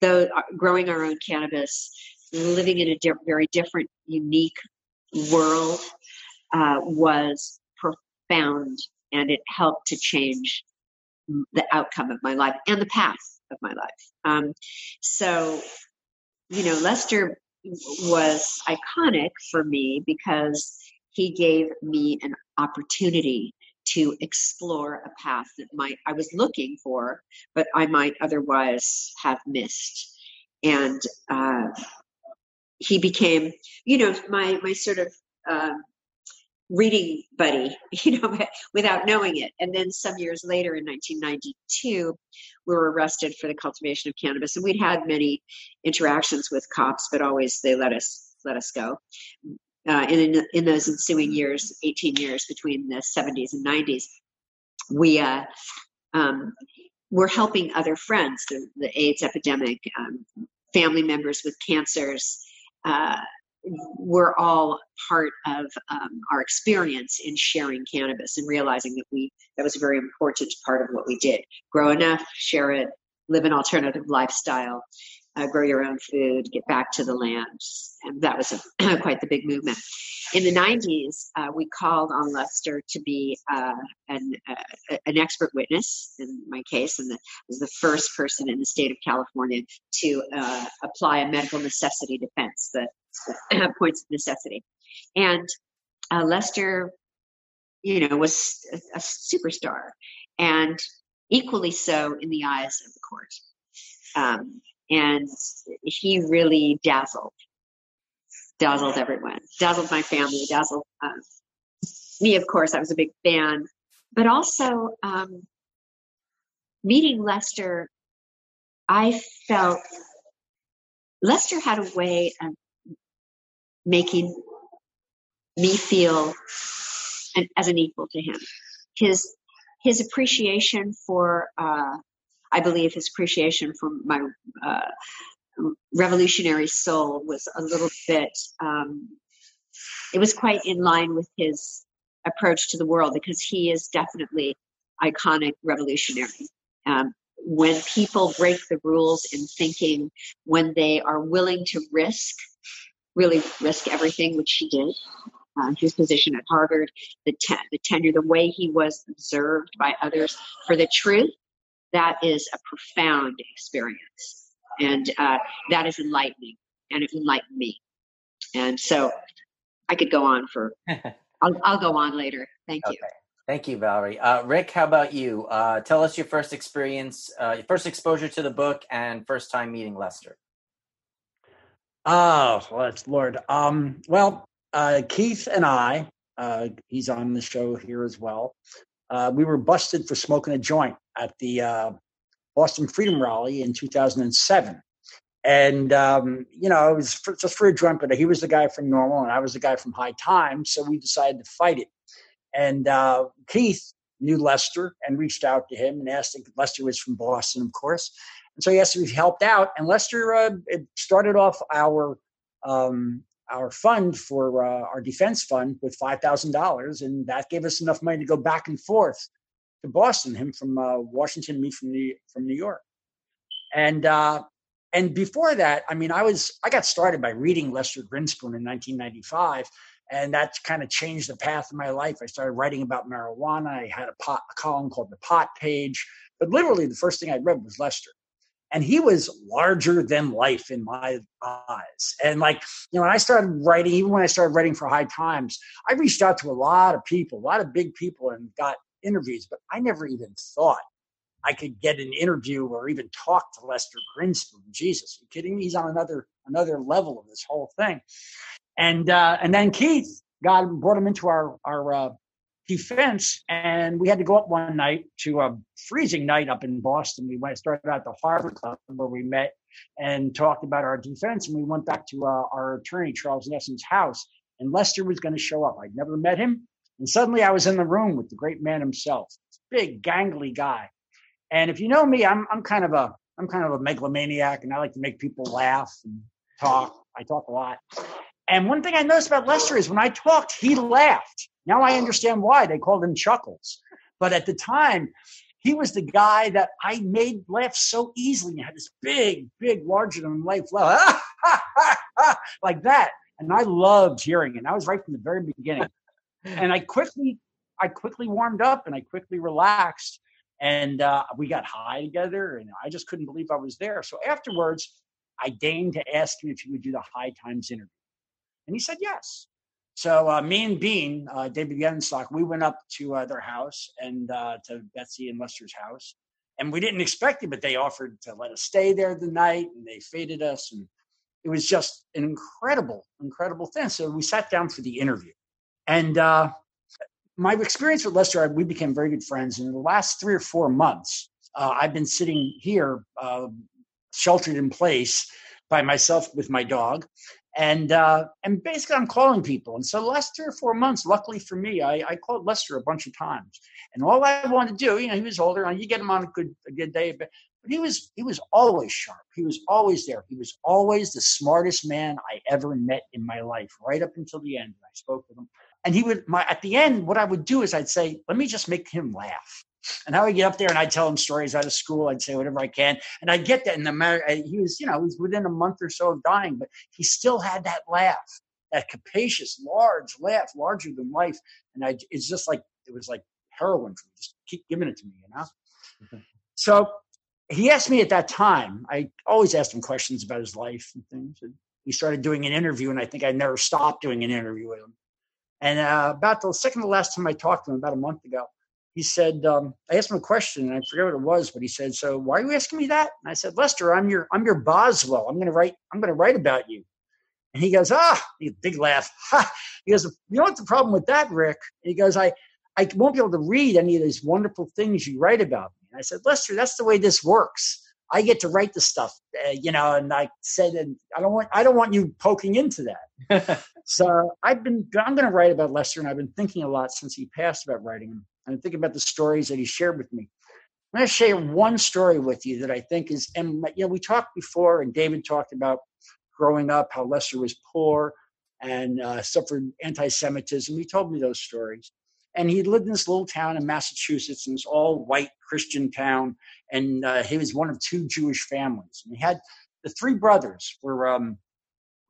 [SPEAKER 4] though growing our own cannabis, living in a di- very different, unique world uh, was profound, and it helped to change the outcome of my life and the path of my life. Um, so, you know, Lester was iconic for me because he gave me an opportunity to explore a path that might I was looking for, but I might otherwise have missed. And uh, he became, you know, my my sort of uh, reading buddy, you know, without knowing it. And then some years later, in 1992, we were arrested for the cultivation of cannabis, and we'd had many interactions with cops, but always they let us let us go uh, in, in those ensuing years, 18 years between the 70s and 90s, we uh, um, were helping other friends, the, the AIDS epidemic, um, family members with cancers. Uh, were all part of um, our experience in sharing cannabis and realizing that we that was a very important part of what we did grow enough share it live an alternative lifestyle, uh, grow your own food, get back to the land. And that was a, quite the big movement. In the 90s, uh, we called on Lester to be uh, an, uh, an expert witness in my case, and the, was the first person in the state of California to uh, apply a medical necessity defense, the, the points of necessity. And uh, Lester, you know, was a, a superstar, and equally so in the eyes of the court. Um, and he really dazzled, dazzled everyone, dazzled my family, dazzled uh, me. Of course, I was a big fan, but also um, meeting Lester, I felt Lester had a way of making me feel an, as an equal to him. His his appreciation for uh, I believe his appreciation for my uh, revolutionary soul was a little bit, um, it was quite in line with his approach to the world because he is definitely iconic revolutionary. Um, when people break the rules in thinking, when they are willing to risk, really risk everything, which he did, uh, his position at Harvard, the, te- the tenure, the way he was observed by others for the truth, that is a profound experience. And uh, that is enlightening, and it enlightened me. And so I could go on for, I'll, I'll go on later. Thank you.
[SPEAKER 2] Okay. Thank you, Valerie. Uh, Rick, how about you? Uh, tell us your first experience, uh, your first exposure to the book, and first time meeting Lester.
[SPEAKER 7] Oh, let's Lord. Um, well, uh, Keith and I, uh, he's on the show here as well. Uh, we were busted for smoking a joint at the uh, Boston Freedom Rally in 2007. And, um, you know, it was for, just for a joint, but he was the guy from NORML and I was the guy from High Times. So we decided to fight it. And uh, Keith knew Lester and reached out to him and asked if Lester was from Boston, of course. And so he asked if he helped out. And Lester uh, started off our um, our fund for uh, our defense fund with five thousand dollars, and that gave us enough money to go back and forth to Boston, him from uh, Washington, me from New from New York, and uh, and before that, I mean, I was I got started by reading Lester Grinspoon in 1995, and that kind of changed the path of my life. I started writing about marijuana. I had a, pot, a column called the Pot Page, but literally the first thing I read was Lester and he was larger than life in my eyes. And like, you know, when I started writing, even when I started writing for High Times, I reached out to a lot of people, a lot of big people, and got interviews, but I never even thought I could get an interview or even talk to Lester Grinspoon. Jesus, you kidding me? He's on another another level of this whole thing. And uh, and then Keith got brought him into our our uh, defense. And we had to go up one night to a freezing night up in Boston. We went started out at the Harvard Club where we met and talked about our defense. And we went back to uh, our attorney, Charles Nesson's house. And Lester was going to show up. I'd never met him. And suddenly I was in the room with the great man himself, big, gangly guy. And if you know me, I'm, I'm kind of a I'm kind of a megalomaniac and I like to make people laugh and talk. I talk a lot. And one thing I noticed about Lester is when I talked, he laughed. Now I understand why they called him Chuckles. But at the time, he was the guy that I made laugh so easily. He had this big, big, larger than life laugh, like that. And I loved hearing it. I was right from the very beginning. And I quickly, I quickly warmed up and I quickly relaxed. And uh, we got high together, and I just couldn't believe I was there. So afterwards, I deigned to ask him if he would do the High Times interview. And he said yes. So uh, me and Bean, uh, David Yenstock, we went up to uh, their house and uh, to Betsy and Lester's house, and we didn't expect it, but they offered to let us stay there the night, and they feted us, and it was just an incredible, incredible thing. So we sat down for the interview, and uh, my experience with Lester, we became very good friends. And in the last three or four months, uh, I've been sitting here, sheltered in place by myself with my dog and uh, and basically I'm calling people. And so last three or four months, luckily for me, I, I called Lester a bunch of times. And all I wanted to do, you know, he was older, and you get him on a good a good day, but but he was he was always sharp. He was always there. He was always the smartest man I ever met in my life, right up until the end. I spoke with him, and he would my at the end. What I would do is I'd say, "Let me just make him laugh." And I would get up there and I'd tell him stories out of school. I'd say whatever I can. And I'd get that. And the matter, he was, you know, he was within a month or so of dying, but he still had that laugh, that capacious, large laugh, larger than life. And I, it's just like, it was like heroin for me. Just keep giving it to me, you know? Mm-hmm. So he asked me at that time, I always asked him questions about his life and things. And we started doing an interview, and I think I never stopped doing an interview with him. And uh, about the second to last time I talked to him, about a month ago, he said, um, I asked him a question, and I forget what it was, but he said, "So why are you asking me that?" And I said, "Lester, I'm your I'm your Boswell. I'm going to write I'm going to write about you." And he goes, "Ah!" he, big laugh. he goes, "You know what the problem with that, Rick?" And he goes, "I I won't be able to read any of these wonderful things you write about me." And I said, "Lester, that's the way this works. I get to write the stuff, uh, you know." And I said, "And I don't want I don't want you poking into that." so I've been I'm going to write about Lester, and I've been thinking a lot since he passed about writing him and think about the stories that he shared with me. I'm going to share one story with you that I think is, and you know, we talked before, and David talked about growing up, how Lester was poor and uh, suffered anti-Semitism. He told me those stories, and he lived in this little town in Massachusetts, in this all-white Christian town, and uh, he was one of two Jewish families. And he had the three brothers were um,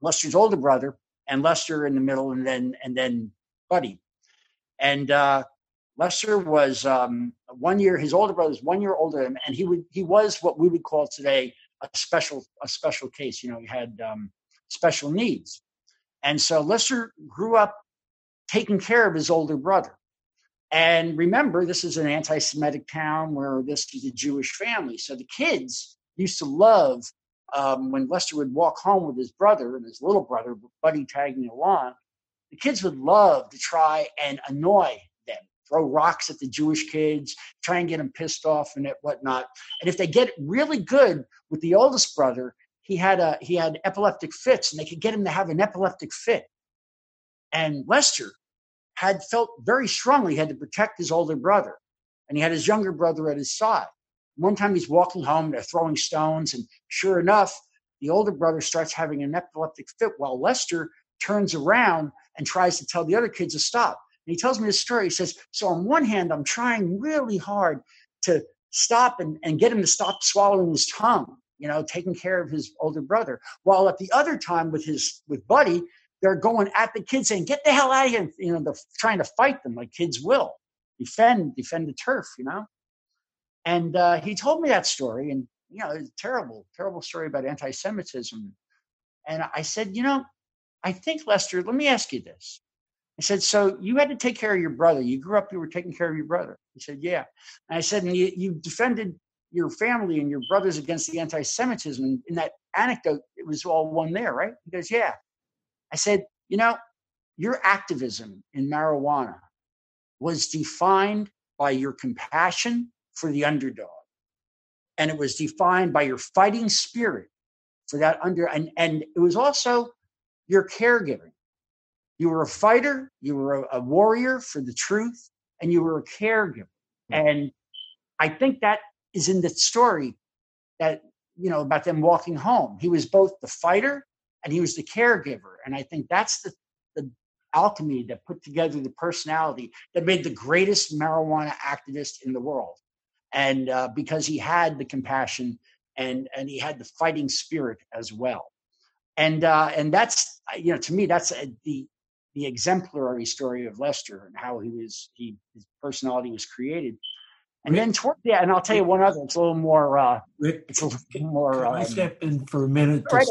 [SPEAKER 7] Lester's older brother and Lester in the middle, and then and then Buddy. And uh, Lester was um, one year. His older brother was one year older than him, and he would he was what we would call today a special a special case. You know, he had um, special needs, and so Lester grew up taking care of his older brother. And remember, this is an anti-Semitic town where this is a Jewish family, so the kids used to love um, when Lester would walk home with his brother and his little brother, Buddy tagging along. The kids would love to try and annoy throw rocks at the Jewish kids, try and get them pissed off and whatnot. And if they get really good with the oldest brother, he had a he had epileptic fits, and they could get him to have an epileptic fit. And Lester had felt very strongly he had to protect his older brother, and he had his younger brother at his side. One time he's walking home, they're throwing stones, and sure enough, the older brother starts having an epileptic fit while Lester turns around and tries to tell the other kids to stop. And he tells me this story. He says, So on one hand, I'm trying really hard to stop and, and get him to stop swallowing his tongue, you know, taking care of his older brother. While at the other time with his with Buddy, they're going at the kids saying, Get the hell out of here. You know, they're trying to fight them like kids will. Defend, defend the turf, you know? And uh, he told me that story, and you know, it's a terrible, terrible story about anti-Semitism. And I said, you know, I think Lester, let me ask you this. I said, So you had to take care of your brother. You grew up, you were taking care of your brother. He said, Yeah. And I said, And you, you defended your family and your brothers against the anti Semitism. And in that anecdote, it was all one there, right? He goes, Yeah. I said, You know, your activism in marijuana was defined by your compassion for the underdog. And it was defined by your fighting spirit for that under and, and it was also your caregiving you were a fighter, you were a, a warrior for the truth, and you were a caregiver. Mm-hmm. And I think that is in the story that, you know, about them walking home. He was both the fighter and he was the caregiver. And I think that's the, the alchemy that put together the personality that made the greatest marijuana activist in the world. And uh, because he had the compassion and, and he had the fighting spirit as well. And, uh, and that's, you know, to me, that's a, the, the exemplary story of Lester and how he was he his personality was created. And Rick, then toward yeah, and I'll tell you one other. It's a little more. Uh,
[SPEAKER 5] Rick, it's a little more. Can um, I step in for a minute to, right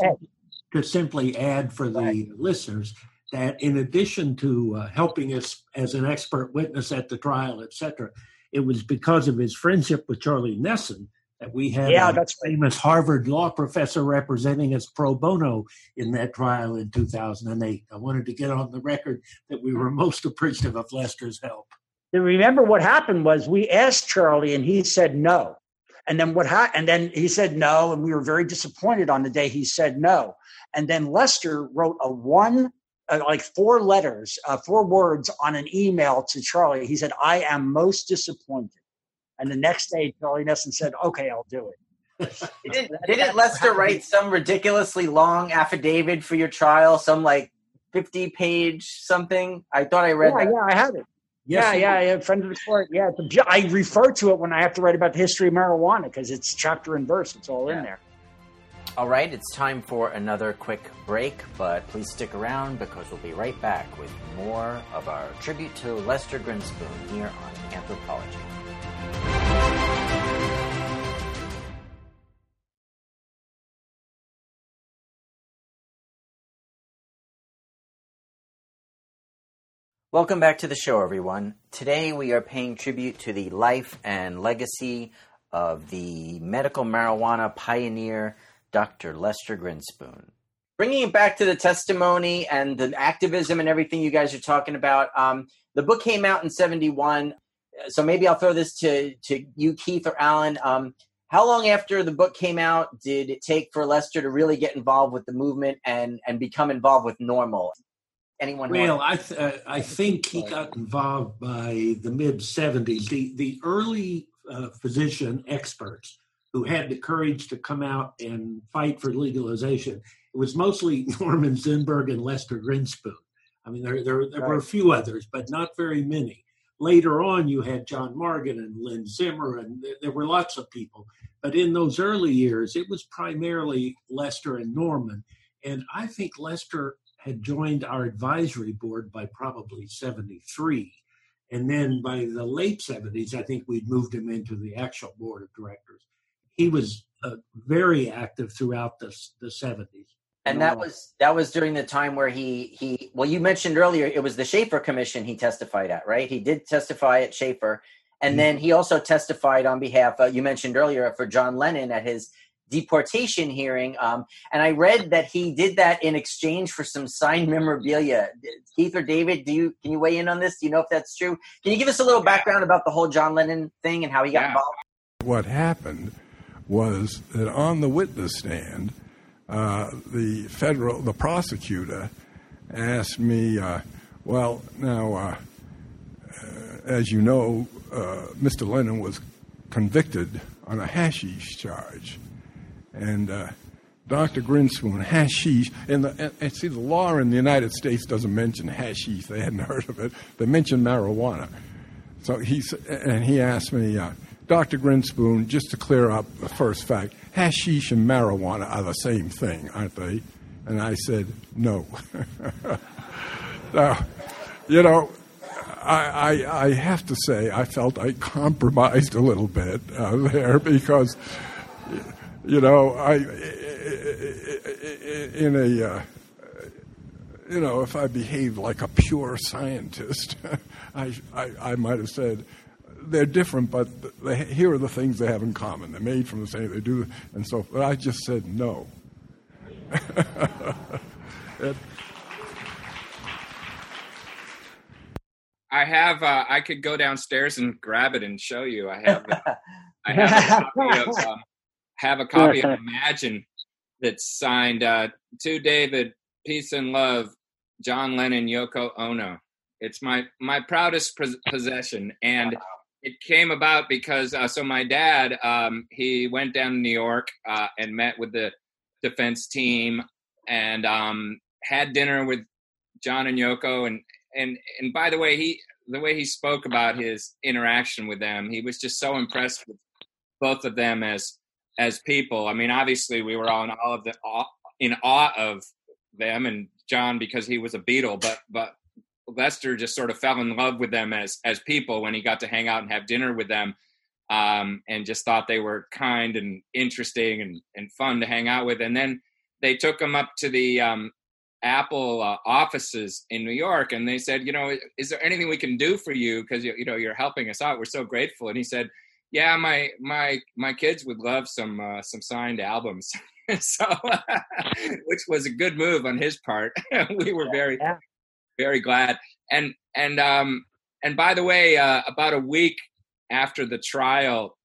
[SPEAKER 5] to simply add for the right. listeners that in addition to uh, helping us as an expert witness at the trial, etc., it was because of his friendship with Charlie Nesson we had
[SPEAKER 7] yeah, that's
[SPEAKER 5] famous Harvard law professor representing us pro bono in that trial in 2008. I wanted to get on the record that we were most appreciative of Lester's help.
[SPEAKER 7] And remember what happened was we asked Charlie and he said no. And then what ha- and then he said no and we were very disappointed on the day he said no. And then Lester wrote a one uh, like four letters, uh, four words on an email to Charlie. He said, "I am most disappointed." And the next day, Charlie Nesson said, "Okay, I'll do
[SPEAKER 2] it." didn't, didn't Lester write some ridiculously long affidavit for your trial? Some like fifty-page something? I thought I read.
[SPEAKER 7] Yeah,
[SPEAKER 2] that.
[SPEAKER 7] yeah, I had it. yeah, yeah, yeah, friend of the court. Yeah, it's a, I refer to it when I have to write about the history of marijuana because it's chapter and verse. It's all in there.
[SPEAKER 2] All right, it's time for another quick break, but please stick around because we'll be right back with more of our tribute to Lester Grinspoon here on Canthropology. Welcome back to the show, everyone. Today we are paying tribute to the life and legacy of the medical marijuana pioneer, Dr. Lester Grinspoon. Bringing it back to the testimony and the activism and everything you guys are talking about, um, the book came out in 71. So maybe I'll throw this to, to you, Keith or Allen. Um, how long after the book came out did it take for Lester to really get involved with the movement and, and become involved with NORML? anyone?
[SPEAKER 5] Well, I th- uh, I think he got involved by the mid '70s. The the early uh, physician experts who had the courage to come out and fight for legalization. It was mostly Norman Zinberg and Lester Grinspoon. I mean, there there, there right. were a few others, but not very many. Later on, you had John Morgan and Lynn Zimmer, and there were lots of people. But in those early years, it was primarily Lester and Norman. And I think Lester had joined our advisory board by probably 73. And then by the late 70s, I think we'd moved him into the actual board of directors. He was uh, very active throughout the, the 70s.
[SPEAKER 2] And that was that was during the time where he he well you mentioned earlier it was the Shafer Commission he testified at right he did testify at Shafer and mm-hmm. then he also testified on behalf uh, you mentioned earlier for John Lennon at his deportation hearing. Um, and I read that he did that in exchange for some signed memorabilia. Keith or David, do you can you weigh in on this? Do you know if that's true? Can you give us a little background about the whole John Lennon thing and how he got yeah. involved?
[SPEAKER 9] What happened was that on the witness stand, uh, the federal the prosecutor asked me, uh, "Well, now, uh, uh as you know, uh, Mr. Lennon was." convicted on a hashish charge and uh, Dr. Grinspoon, hashish, and, the, and, and, see, the law in the United States doesn't mention hashish. They hadn't heard of it. They mentioned marijuana. So he and he asked me, Dr. Grinspoon, just to clear up the first fact, hashish and marijuana are the same thing, aren't they? And I said, no. now, you know, I, I, I, have to say, I felt I compromised a little bit uh, there because you know, I in a uh, you know, if I behaved like a pure scientist, I, I, I might have said they're different, but they, here are the things they have in common. They're made from the same. They do, and so. But I just said no. it,
[SPEAKER 3] I have. Uh, I could go downstairs and grab it and show you. I have. I have a copy of um, have a copy of Imagine that's signed uh, to David, peace and love, John Lennon, Yoko Ono. It's my my proudest possession, and it came about because uh, so my dad um, he went down to New York uh, and met with the defense team and um, had dinner with John and Yoko, and and and by the way, he the way he spoke about his interaction with them, he was just so impressed with both of them as as people. I mean, obviously we were all in all of the in awe of them and John because he was a Beatle, but but Lester just sort of fell in love with them as as people when he got to hang out and have dinner with them, um, and just thought they were kind and interesting and and fun to hang out with. And then they took him up to the um, Apple uh, offices in New York, and they said, you know, is there anything we can do for you because you, you know you're helping us out? We're so grateful. And he said, yeah, my my my kids would love some uh, some signed albums. so, which was a good move on his part. we were very yeah. Very glad. And and um and by the way, uh, about a week after the trial,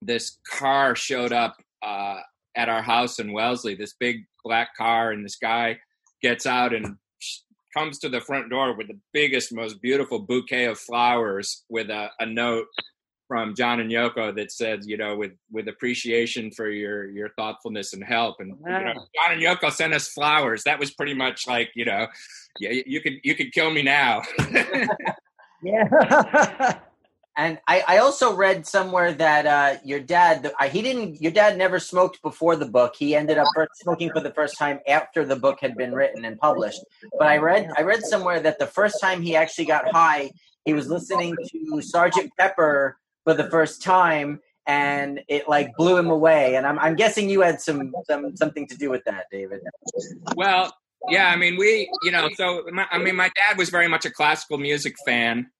[SPEAKER 3] this car showed up uh, at our house in Wellesley. This big black car, and this guy gets out and comes to the front door with the biggest, most beautiful bouquet of flowers with a, a note from John and Yoko that said, you know, with with appreciation for your your thoughtfulness and help. And you know, John and Yoko sent us flowers. That was pretty much like, you know, yeah, you could you could kill me now.
[SPEAKER 7] Yeah.
[SPEAKER 2] And I, I also read somewhere that uh, your dad, the, uh, he didn't, your dad never smoked before the book. He ended up first smoking for the first time after the book had been written and published. But I read, I read somewhere that the first time he actually got high, he was listening to Sergeant Pepper for the first time, and it like blew him away. And I'm, I'm guessing you had some, some something to do with that, David.
[SPEAKER 3] Well, yeah, I mean, we, you know, so my, I mean, my dad was very much a classical music fan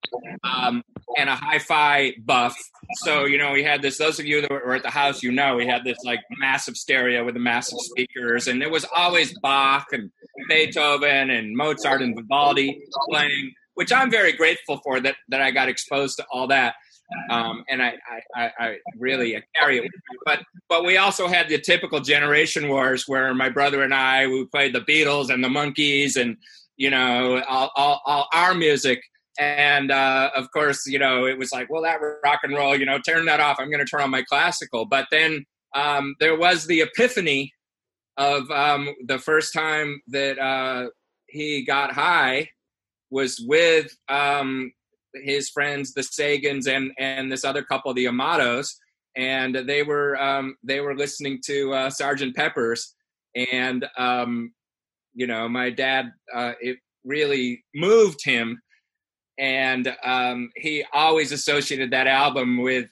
[SPEAKER 3] um, and a hi-fi buff. So, you know, we had this. Those of you that were at the house, you know, we had this like massive stereo with the massive speakers, and it was always Bach and Beethoven and Mozart and Vivaldi playing, which I'm very grateful for that that I got exposed to all that um, and I, I, I really carry it. But but we also had the typical generation wars where my brother and I we played the Beatles and the Monkees and you know all, all, all our music. And uh, of course, you know, it was like, well, that rock and roll, you know, turn that off. I'm going to turn on my classical. But then um, there was the epiphany of um, the first time that uh, he got high was with um, his friends, the Sagans, and and this other couple, the Amatos, and they were um, they were listening to uh, Sergeant Pepper's, and um, you know, my dad, uh, it really moved him, and um, he always associated that album with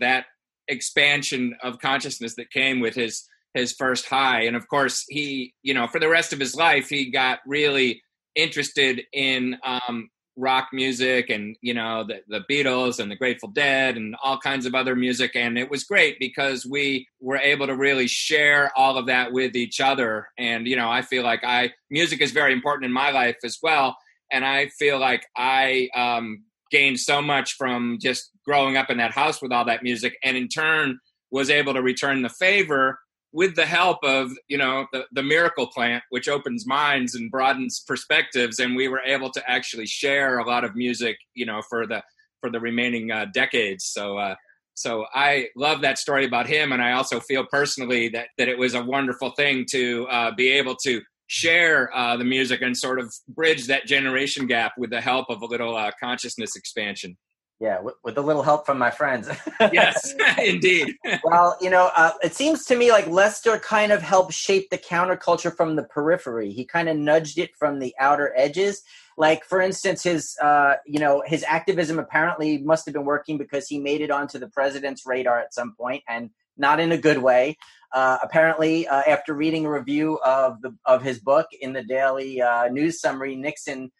[SPEAKER 3] that expansion of consciousness that came with his his first high, and of course, he, you know, for the rest of his life, he got really interested in um, rock music and you know the, the beatles and the grateful dead and all kinds of other music. And it was great because we were able to really share all of that with each other. And you know i feel like i music is very important in my life as well. And i feel like i um, gained so much from just growing up in that house with all that music and in turn was able to return the favor with the help of you know the, the miracle plant which opens minds and broadens perspectives and we were able to actually share a lot of music you know for the for the remaining uh, decades so uh, so I love that story about him, and I also feel personally that that it was a wonderful thing to uh, be able to share uh, the music and sort of bridge that generation gap with the help of a little uh, consciousness expansion.
[SPEAKER 2] Yeah, with, with a little help from my friends.
[SPEAKER 3] yes, indeed.
[SPEAKER 2] well, you know, uh, it seems to me like Lester kind of helped shape the counterculture from the periphery. He kind of nudged it from the outer edges. Like, for instance, his, uh, you know, his activism apparently must have been working because he made it onto the president's radar at some point, and not in a good way. Uh, apparently, uh, after reading a review of the of his book in the Daily uh, News Summary, Nixon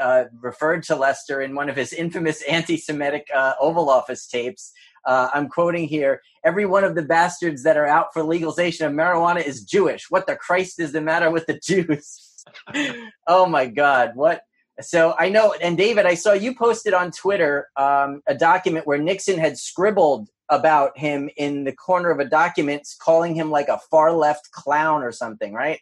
[SPEAKER 2] uh, referred to Lester in one of his infamous anti-Semitic uh, Oval Office tapes. Uh, I'm quoting here: "Every one of the bastards that are out for legalization of marijuana is Jewish. What the Christ is the matter with the Jews?" oh my God! What? So I know, and David, I saw you posted on Twitter um, a document where Nixon had scribbled about him in the corner of a document, calling him like a far left clown or something, right?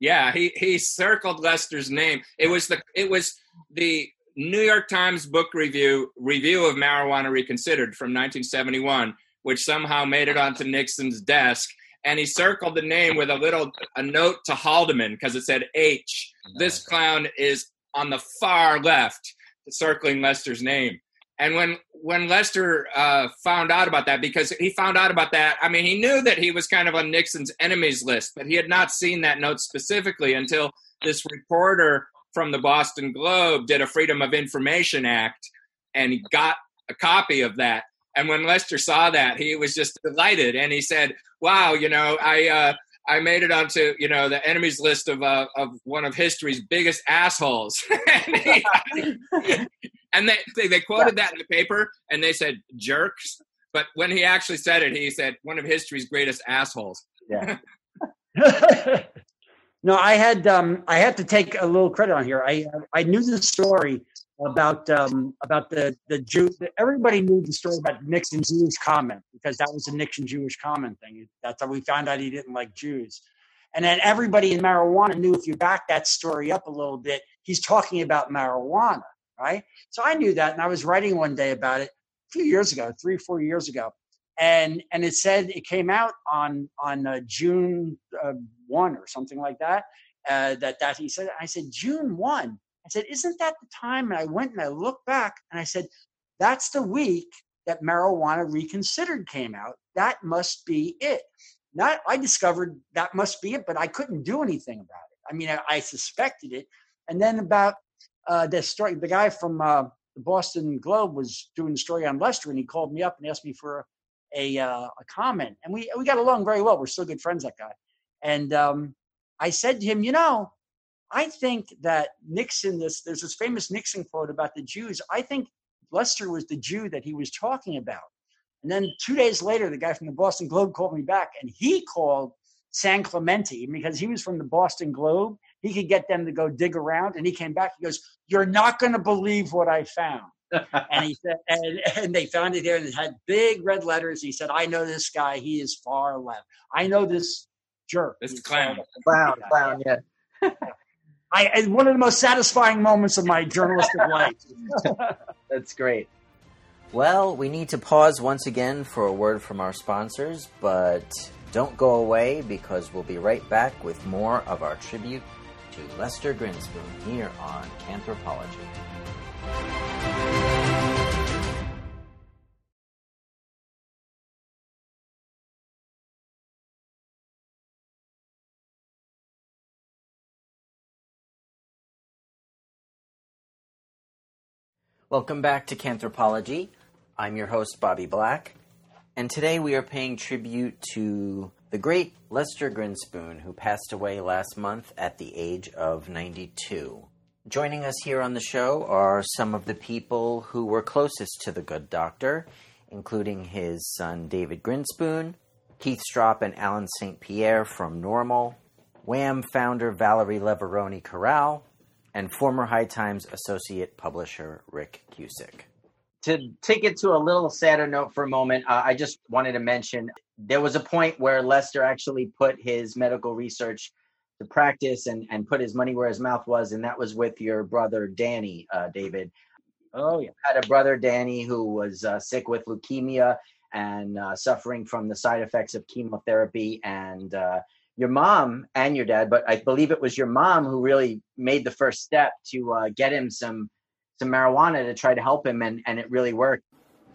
[SPEAKER 3] Yeah, he he circled Lester's name. It was the it was the New York Times book review review of marijuana reconsidered from 1971, which somehow made it onto Nixon's desk, and he circled the name with a little a note to Haldeman because it said H. This clown is on the far left, circling Lester's name. And when when Lester uh, found out about that, because he found out about that, I mean, he knew that he was kind of on Nixon's enemies list, but he had not seen that note specifically until this reporter from the Boston Globe did a Freedom of Information Act, and got a copy of that. And when Lester saw that, he was just delighted, and he said, "Wow, you know, I." Uh, I made it onto you know the enemies list of uh, of one of history's biggest assholes. and, he, and they, they, they quoted that in the paper and they said jerks. But when he actually said it, he said one of history's greatest assholes.
[SPEAKER 2] Yeah.
[SPEAKER 7] no, I had um, I had to take a little credit on here. I I knew the story about um, about the the Jew. Everybody knew the story about Nixon's Jewish comment because that was a Nixon Jewish comment thing. That's how we found out he didn't like Jews. And then everybody in marijuana knew if you back that story up a little bit, he's talking about marijuana right? So I knew that, and I was writing one day about it a few years ago, three, four years ago, and and it said it came out on on uh, June uh, one or something like that. Uh, that that he said, I said June one, I said, Isn't that the time? And I went and I looked back and I said, That's the week that marijuana reconsidered came out. That must be it. Not I discovered that must be it, but I couldn't do anything about it. I mean, I, I suspected it. And then about uh, the story, the guy from uh, the Boston Globe was doing a story on Lester, and he called me up and asked me for a uh, a comment, and we we got along very well. We're still good friends, that guy. And um, I said to him, you know, I think that Nixon, this there's this famous Nixon quote about the Jews. I think Lester was the Jew that he was talking about. And then two days later, the guy from the Boston Globe called me back, and he called San Clemente because he was from the Boston Globe. He could get them to go dig around, and he came back. He goes, "You're not going to believe what I found." and he said, and, and they found it there, and it had big red letters. He said, "I know this guy. He is far left. I know this jerk.
[SPEAKER 3] This clown,
[SPEAKER 2] clown, clown. Yeah.
[SPEAKER 7] I one of the most satisfying moments of my journalistic life.
[SPEAKER 2] That's great. Well, we need to pause once again for a word from our sponsors, but don't go away because we'll be right back with more of our tribute to Lester Grinspoon here on Canthropology. Welcome back to Canthropology. I'm your host, Bobby Black, and today we are paying tribute to the great Lester Grinspoon, who passed away last month at the age of 92. Joining us here on the show are some of the people who were closest to the good doctor, including his son David Grinspoon, Keith Stroup and Allen St. Pierre from NORML, WAMM founder Valerie Leveroni Corral, and former High Times associate publisher Rick Cusick. To take it to a little sadder note for a moment, uh, I just wanted to mention there was a point where Lester actually put his medical research to practice and, and put his money where his mouth was, and that was with your brother Danny, uh, David.
[SPEAKER 7] Oh, yeah.
[SPEAKER 2] had a brother Danny who was uh, sick with leukemia and uh, suffering from the side effects of chemotherapy and uh, your mom and your dad, but I believe it was your mom who really made the first step to uh, get him some some marijuana to try to help him, and, and it really worked.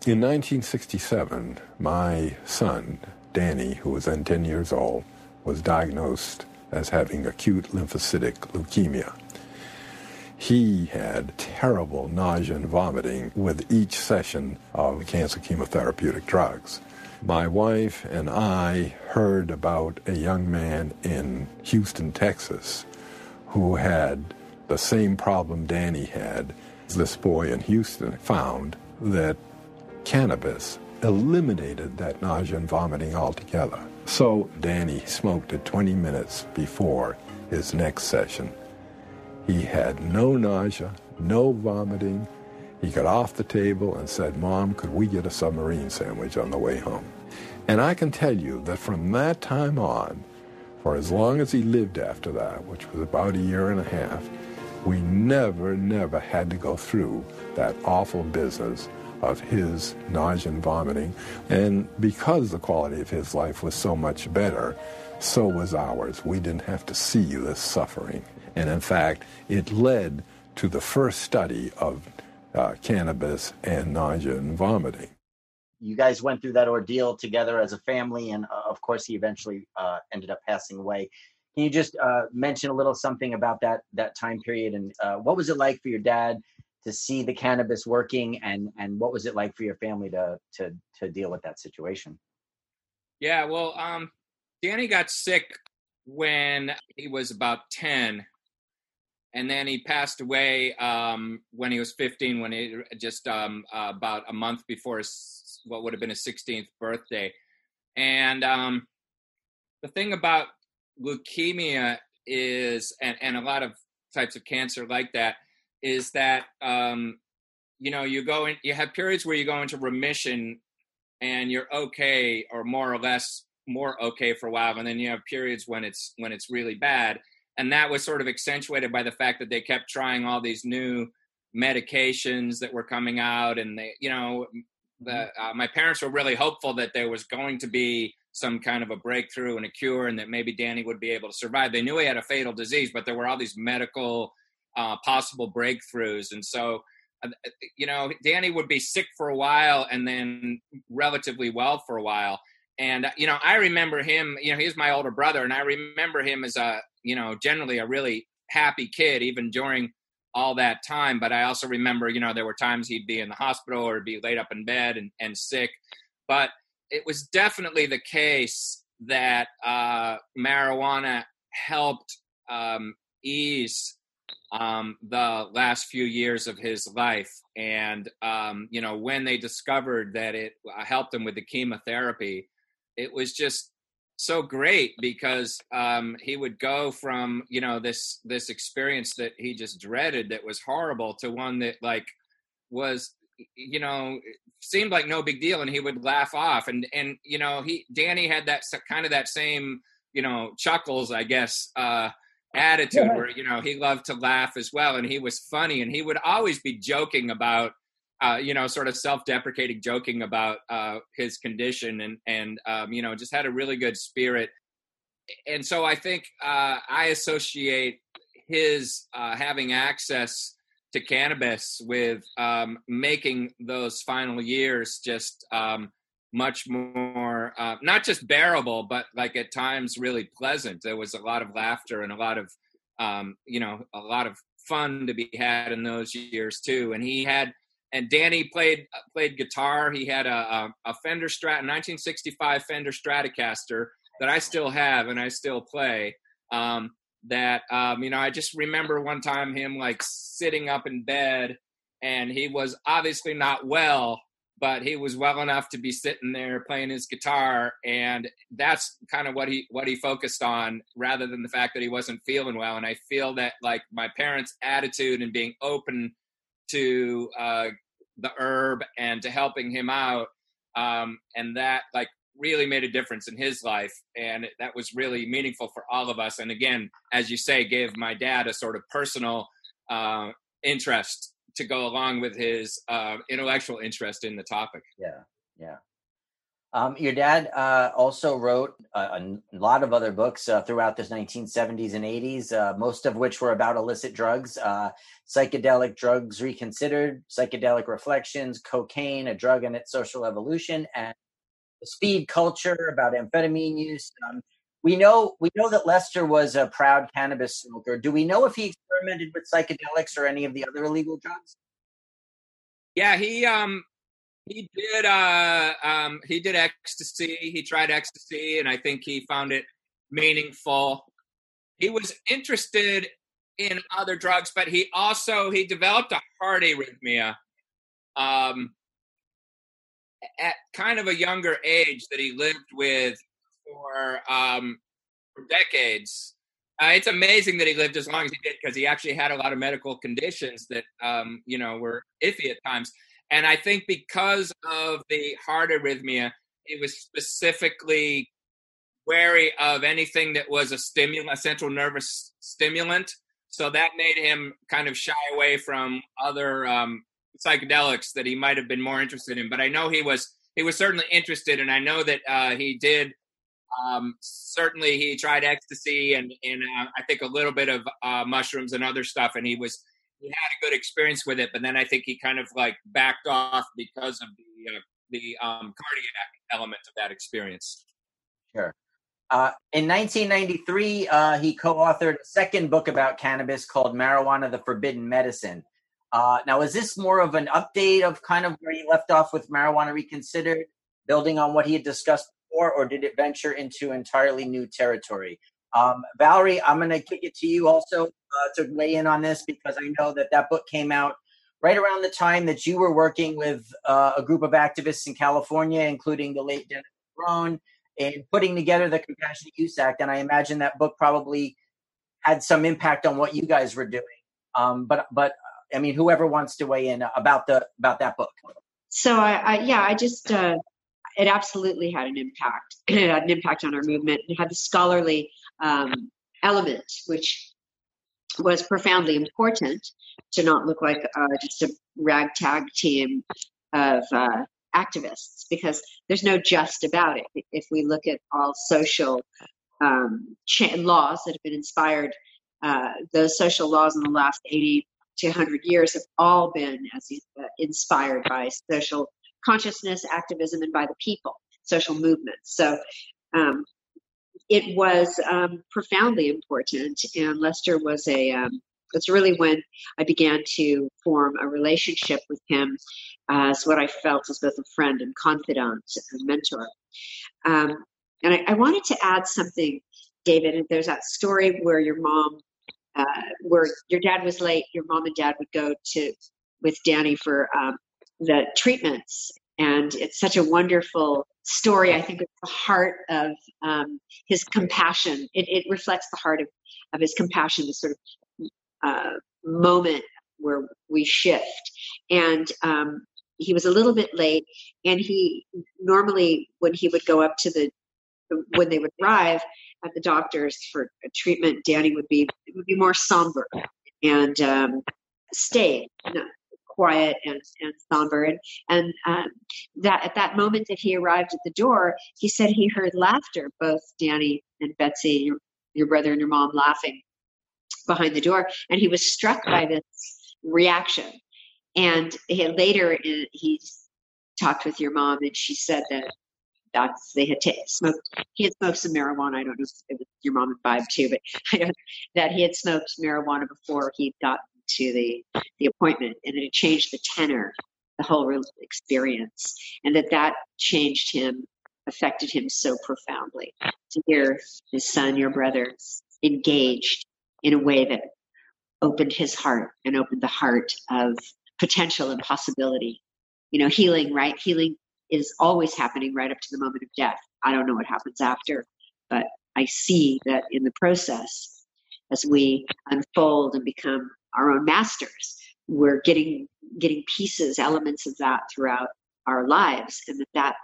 [SPEAKER 9] In 1967, my son, Danny, who was then 10 years old, was diagnosed as having acute lymphocytic leukemia. He had terrible nausea and vomiting with each session of cancer chemotherapeutic drugs. My wife and I heard about a young man in Houston, Texas, who had the same problem Danny had. This boy in Houston found that cannabis eliminated that nausea and vomiting altogether. So Danny smoked it 20 minutes before his next session. He had no nausea, no vomiting, he got off the table and said, Mom, could we get a submarine sandwich on the way home? And I can tell you that from that time on, for as long as he lived after that, which was about a year and a half, we never, never had to go through that awful business of his nausea and vomiting. And because the quality of his life was so much better, so was ours. We didn't have to see this suffering. And in fact, it led to the first study of uh, cannabis and nausea and vomiting.
[SPEAKER 2] You guys went through that ordeal together as a family, and uh, of course, he eventually uh, ended up passing away. Can you just uh, mention a little something about that that time period, and uh, what was it like for your dad to see the cannabis working, and and what was it like for your family to to to deal with that situation?
[SPEAKER 3] Yeah, well, um, Danny got sick when he was about ten, and then he passed away um, when he was 15 when he just um, uh, about a month before his, what would have been his 16th birthday. And um, the thing about leukemia is and, and a lot of types of cancer like that is that um, you know you go in you have periods where you go into remission and you're okay or more or less more okay for a while and then you have periods when it's when it's really bad and that was sort of accentuated by the fact that they kept trying all these new medications that were coming out and they you know the, mm-hmm. uh, my parents were really hopeful that there was going to be some kind of a breakthrough and a cure and that maybe danny would be able to survive they knew he had a fatal disease but there were all these medical uh, possible breakthroughs. And so, uh, you know, Danny would be sick for a while and then relatively well for a while. And you know, I remember him. You know, he's my older brother, and I remember him as a you know generally a really happy kid, even during all that time. But I also remember, you know, there were times he'd be in the hospital or be laid up in bed and, and sick. But it was definitely the case that uh, marijuana helped um, ease um, the last few years of his life. And, um, you know, when they discovered that it uh, helped him with the chemotherapy, it was just so great because um, he would go from you know this this experience that he just dreaded that was horrible to one that like was you know seemed like no big deal and he would laugh off and and you know he danny had that kind of that same you know chuckles i guess uh attitude yeah. where you know he loved to laugh as well and he was funny and he would always be joking about uh, you know, sort of self-deprecating, joking about uh, his condition, and and um, you know, just had a really good spirit. And so I think uh, I associate his uh, having access to cannabis with um, making those final years just um, much more uh, not just bearable, but like at times really pleasant. There was a lot of laughter and a lot of um, you know a lot of fun to be had in those years too. And he had and Danny played played guitar. He had a, a, a Fender Strat, 1965 Fender Stratocaster that I still have and I still play. Um, that um, you know, I just remember one time him like sitting up in bed, and he was obviously not well, but he was well enough to be sitting there playing his guitar, and that's kind of what he what he focused on, rather than the fact that he wasn't feeling well. And I feel that like my parents' attitude and being open to uh, the herb and to helping him out. Um, and that like really made a difference in his life. And that was really meaningful for all of us. And again, as you say, gave my dad a sort of personal uh, interest to go along with his uh, intellectual interest in the topic.
[SPEAKER 2] Yeah, yeah. Um, your dad uh, also wrote a, a, lot of other books uh, throughout the 1970s and 80s, uh, most of which were about illicit drugs, uh, psychedelic drugs reconsidered, psychedelic reflections, cocaine, a drug and its social evolution, and the speed culture about amphetamine use. Um, we know we know that Lester was a proud cannabis smoker. Do we know if he experimented with psychedelics or any of the other illegal drugs?
[SPEAKER 3] Yeah, he um he did. Uh, um, he did ecstasy. He tried ecstasy, and I think he found it meaningful. He was interested in other drugs, but he also he developed a heart arrhythmia um, at kind of a younger age that he lived with for um, for decades. Uh, it's amazing that he lived as long as he did because he actually had a lot of medical conditions that um, you know were iffy at times. And I think because of the heart arrhythmia, he was specifically wary of anything that was a stimulant, a central nervous stimulant. So that made him kind of shy away from other um, psychedelics that he might have been more interested in. But I know he was he was certainly interested, and I know that uh, he did. Um, certainly, he tried ecstasy and and uh, I think a little bit of uh, mushrooms and other stuff, and he was he had a good experience with it, but then I think he kind of like backed off because of the uh, the um, cardiac element of that experience.
[SPEAKER 2] Sure. Uh, in 1993, uh, he co-authored a second book about cannabis called "Marijuana: The Forbidden Medicine." Uh, now, is this more of an update of kind of where he left off with marijuana reconsidered, building on what he had discussed before, or did it venture into entirely new territory? Um, Valerie, I'm going to kick it to you also uh, to weigh in on this because I know that that book came out right around the time that you were working with uh, a group of activists in California, including the late Dennis Peron, in putting together the Compassionate Use Act. And I imagine that book probably had some impact on what you guys were doing. Um, but but I mean, whoever wants to weigh in about the about that book.
[SPEAKER 4] So I, I yeah, I just uh, it absolutely had an impact. It had an impact on our movement. It had the scholarly um, element, which was profoundly important to not look like uh, just a ragtag team of uh, activists because there's no just about it. If we look at all social um, laws that have been inspired uh, those social laws in the last 80 to 100 years have all been as uh, inspired by social consciousness, activism, and by the people, social movements. So um, it was um, profoundly important, and Lester was a. Um, that's really when I began to form a relationship with him as what I felt as both a friend and confidant and mentor. Um, and I, I wanted to add something, David. There's that story where your mom uh, where your dad was late, your mom and dad would go to with Danny for um, the treatments, and it's such a wonderful story. I think it's the heart of um, his compassion. It, it, reflects the heart of, of his compassion, the sort of uh, moment where we shift. And um, he was a little bit late, and he normally when he would go up to the when they would arrive at the doctor's for treatment, Danny would be would be more somber and um, stay quiet and, and somber. And, and um, that at that moment that he arrived at the door, he said he heard laughter, both Danny and Betsy, your, your brother and your mom laughing behind the door. And he was struck by this reaction. And he, later uh, he talked with your mom and she said that that's they had t- smoked. He had smoked some marijuana. I don't know if it was your mom and too, but I know that he had smoked marijuana before he got to the the appointment, and it changed the tenor, the whole experience, and that that changed him, affected him so profoundly to hear his son, your brother, engaged in a way that opened his heart and opened the heart of potential and possibility. You know, healing, right? Healing is always happening right up to the moment of death. I don't know what happens after, but I see that in the process, as we unfold and become our own masters, we're getting getting pieces, elements of that throughout our lives, and that that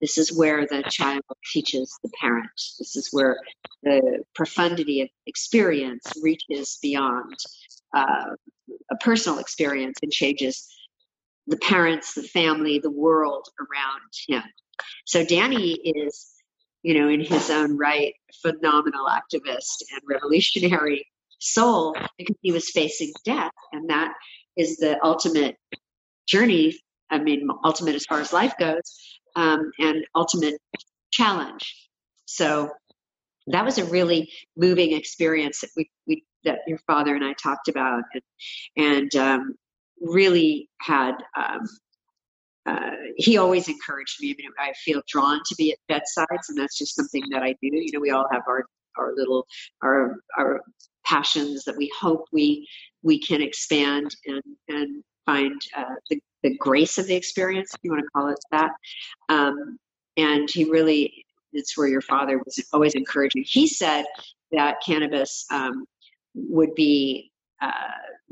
[SPEAKER 4] this is where the child teaches the parent. This is where the profundity of experience reaches beyond uh, a personal experience and changes the parents, the family, the world around him. So Danny is, you know, in his own right, phenomenal activist and revolutionary soul because he was facing death. And that is the ultimate journey. I mean, ultimate as far as life goes, um, and ultimate challenge. So that was a really moving experience that we, we that your father and I talked about, and, and um, really had um, uh, he always encouraged me. I mean, I feel drawn to be at bedsides, and that's just something that I do. You know, we all have our our little our our passions that we hope we we can expand and and find uh, the the grace of the experience, if you want to call it that. Um, and he really, it's where your father was always encouraging. He said that cannabis um, would be uh,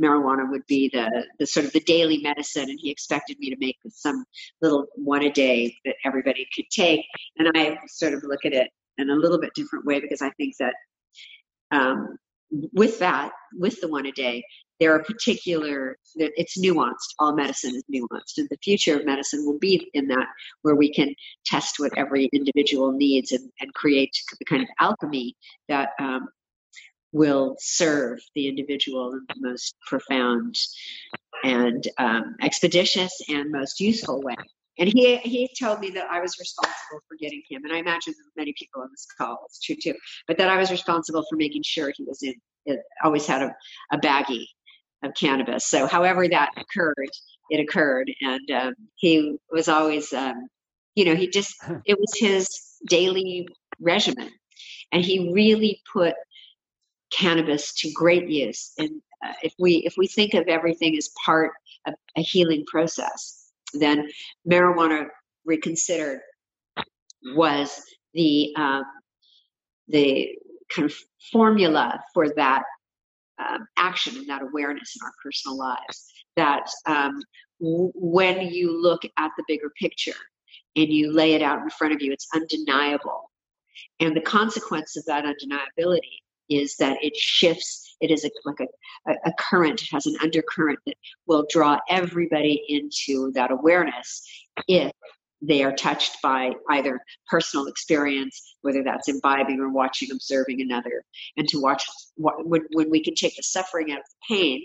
[SPEAKER 4] marijuana would be the, the sort of the daily medicine and he expected me to make some little one a day that everybody could take and i sort of look at it in a little bit different way because i think that um, with that with the one a day there are particular it's nuanced all medicine is nuanced and the future of medicine will be in that where we can test what every individual needs and, and create the kind of alchemy that um, will serve the individual in the most profound and um, expeditious and most useful way. And he he told me that I was responsible for getting him, and I imagine many people on this call it's true too, but that I was responsible for making sure he was in. It always had a, a baggie of cannabis. So, however that occurred, it occurred, and um, he was always, um, you know, he just it was his daily regimen, and he really put cannabis to great use. And uh, if we if we think of everything as part of a healing process, then marijuana reconsidered was the um, the kind of formula for that um, action and that awareness in our personal lives. That um, w- when you look at the bigger picture and you lay it out in front of you, it's undeniable. And the consequence of that undeniability is that it shifts. It is a, like a, a current. It has an undercurrent that will draw everybody into that awareness if they are touched by either personal experience, whether that's imbibing or watching, observing another, and to watch when, when we can take the suffering out of the pain,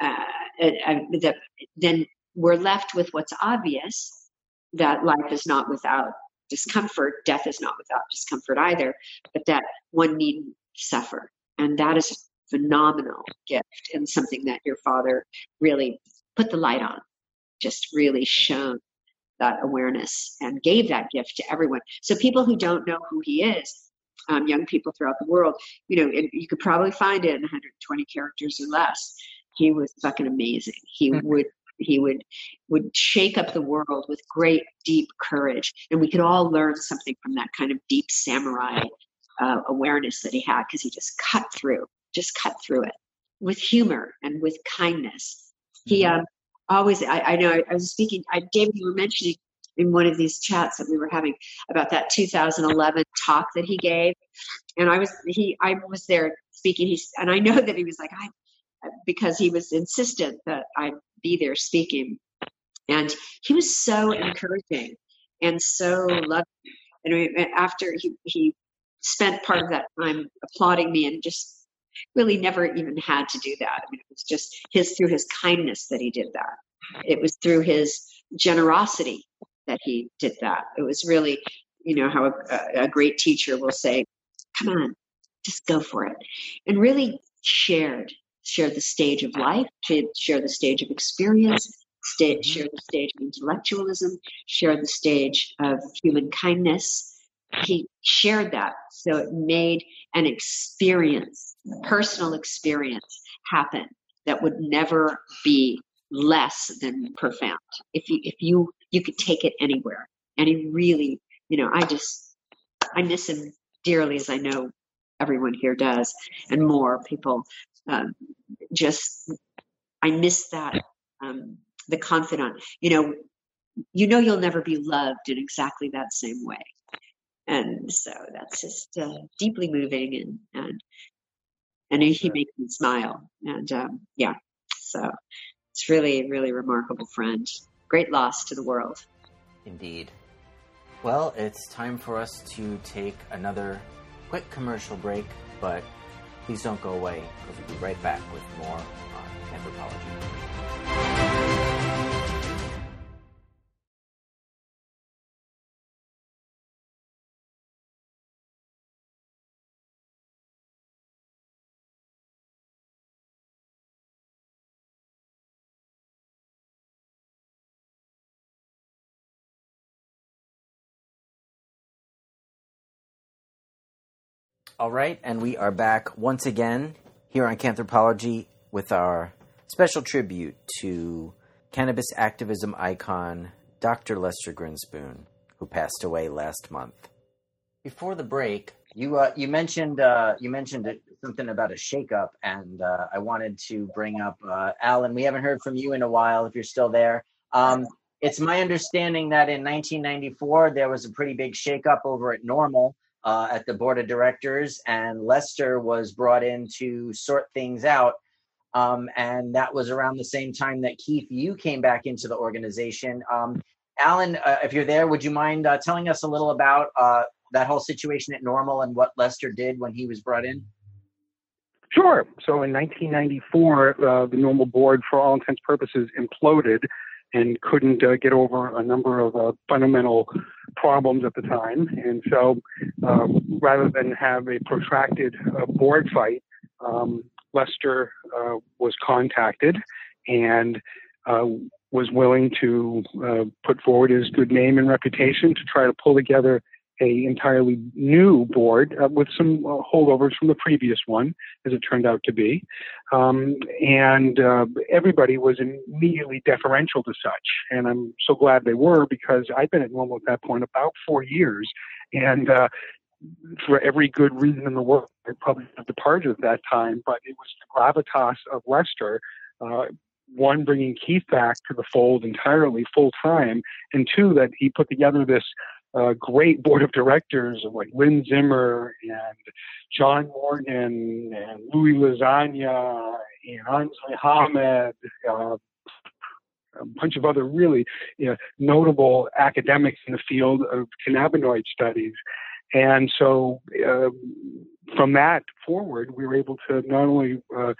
[SPEAKER 4] uh, the, then we're left with what's obvious that life is not without discomfort, death is not without discomfort either, but that one needn't suffer. And that is a phenomenal gift and something that your father really put the light on, just really shown that awareness and gave that gift to everyone. So people who don't know who he is, um, young people throughout the world, you know, it, you could probably find it in 120 characters or less. He was fucking amazing. He mm-hmm. would he would would shake up the world with great deep courage, and we could all learn something from that kind of deep samurai uh, awareness that he had because he just cut through, just cut through it with humor and with kindness. He mm-hmm. um, always I, I know I, I, was speaking I David you were mentioning in one of these chats that we were having about that 2011 talk that he gave and I was he I was there speaking he's and I know that he was like I because he was insistent that I be there speaking and he was so encouraging and so loving and after he he spent part of that time applauding me and just really never even had to do that. I mean, it was just his through his kindness that he did that. It was through his generosity that he did that. It was really, you know, how a, a great teacher will say, "Come on, just go for it," and really shared shared the stage of life, share the stage of experience, mm-hmm. share the stage of intellectualism, share the stage of human kindness. He shared that, so it made an experience personal experience happen that would never be less than profound. If you if you you could take it anywhere, and he really, you know, I just I miss him dearly as I know everyone here does, and more people. Um, just I miss that um, the confidant. You know, you know you'll never be loved in exactly that same way, and so that's just uh, deeply moving and and and he makes me smile. And um, yeah, so it's really, really remarkable friend. Great loss to the world.
[SPEAKER 2] Indeed. Well, it's time for us to take another quick commercial break, but please don't go away because we'll be right back with more on Canthropology. All right, and we are back once again here on Canthropology with our special tribute to cannabis activism icon Dr. Lester Grinspoon, who passed away last month. Before the break, you uh, you mentioned uh, you mentioned something about a shakeup, and uh, I wanted to bring up uh, Allen. We haven't heard from you in a while. If you're still there, um, it's my understanding that in 1994 there was a pretty big shakeup over at NORML uh, at the board of directors, and Lester was brought in to sort things out. Um, and that was around the same time that Keith, you came back into the organization. Um, Allen, uh, if you're there, would you mind uh, telling us a little about uh, that whole situation at NORML and what Lester did when he was brought in?
[SPEAKER 6] Sure. So in 1994, uh, the NORML board, for all intents purposes, imploded and couldn't uh, get over a number of uh, fundamental problems at the time. And so, uh, rather than have a protracted uh, board fight, um, Lester uh, was contacted and uh, was willing to put forward his good name and reputation to try to pull together a entirely new board uh, with some uh, holdovers from the previous one, as it turned out to be. Um, and uh, everybody was immediately deferential to such. And I'm so glad they were because I'd been at NORML at that point about four years. And uh, for every good reason in the world, I probably departed at that time, but it was the gravitas of Lester uh, one bringing Keith back to the fold entirely full time, and two that he put together this a great board of directors of like Lynn Zimmer and John Morgan and Louis Lasagna and Ainsley Hamed, uh, a bunch of other really you know, notable academics in the field of cannabinoid studies. And so uh, from that forward, we were able to not only uh,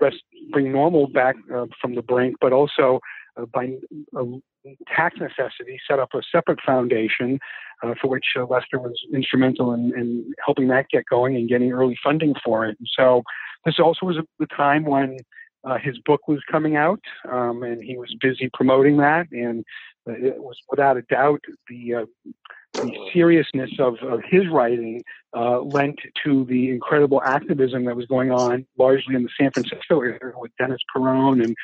[SPEAKER 6] rest, bring NORML back uh, from the brink, but also uh, by uh, tax necessity set up a separate foundation uh, for which Lester was instrumental in, in, helping that get going and getting early funding for it. And so this also was the time when uh, his book was coming out, um, and he was busy promoting that. And uh, it was without a doubt the uh, the seriousness of, of his writing uh, lent to the incredible activism that was going on, largely in the San Francisco area with Dennis Peron and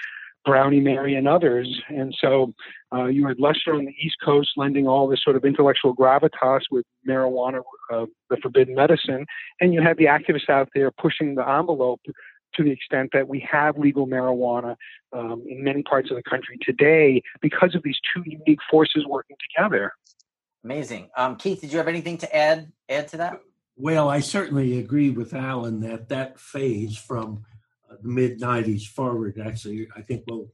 [SPEAKER 6] Brownie Mary and others. And so uh, you had Lester on the East Coast lending all this sort of intellectual gravitas with marijuana, uh, the forbidden medicine, and you had the activists out there pushing the envelope to the extent that we have legal marijuana um, in many parts of the country today because of these two unique forces working together.
[SPEAKER 2] Amazing. Um, Keith, did you have anything to add add to that?
[SPEAKER 5] Well, I certainly agree with Allen that that phase from uh, the mid '90s forward, actually, I think we'll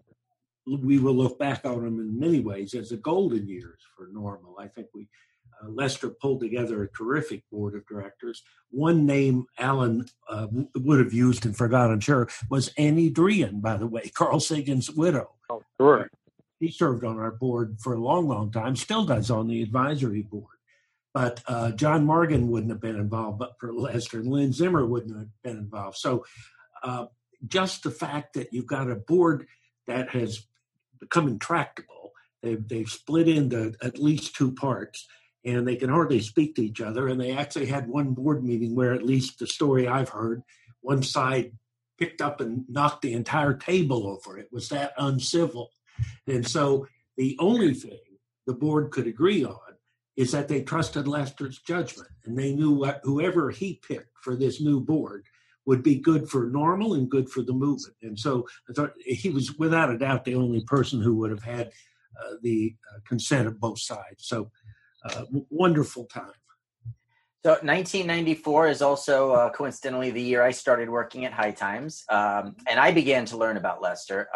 [SPEAKER 5] we will look back on them in many ways as the golden years for NORML. I think we uh, Lester pulled together a terrific board of directors. One name Allen uh, would have used and forgot, I'm sure, was Annie Druyan, by the way, Carl Sagan's widow.
[SPEAKER 6] Oh, sure.
[SPEAKER 5] He served on our board for a long, long time, still does on the advisory board. But uh, John Morgan wouldn't have been involved, but for Lester, and Lynn Zimmer wouldn't have been involved. So uh, just the fact that you've got a board that has become intractable, they've, they've split into at least two parts and they can hardly speak to each other. And they actually had one board meeting where, at least the story I've heard, one side picked up and knocked the entire table over. It was that uncivil. And so the only thing the board could agree on is that they trusted Lester's judgment and they knew what whoever he picked for this new board would be good for NORML and good for the movement. And so I thought he was without a doubt the only person who would have had uh, the uh, consent of both sides. So uh, wonderful time.
[SPEAKER 2] So 1994 is also uh, coincidentally the year I started working at High Times, um, and I began to learn about Lester.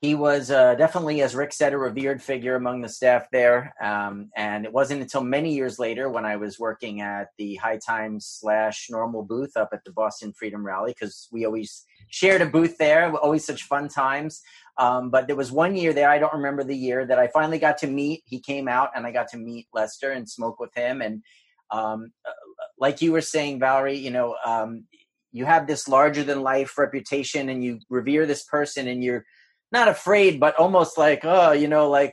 [SPEAKER 2] He was uh, definitely, as Rick said, a revered figure among the staff there. Um, and it wasn't until many years later when I was working at the High Times slash NORML booth up at the Boston Freedom Rally, because we always shared a booth there, always such fun times. Um, but there was one year there, I don't remember the year, that I finally got to meet. He came out and I got to meet Lester and smoke with him. And um, uh, like you were saying, Valerie, you know, um, you have this larger than life reputation and you revere this person and you're not afraid, but almost like, oh, you know, like,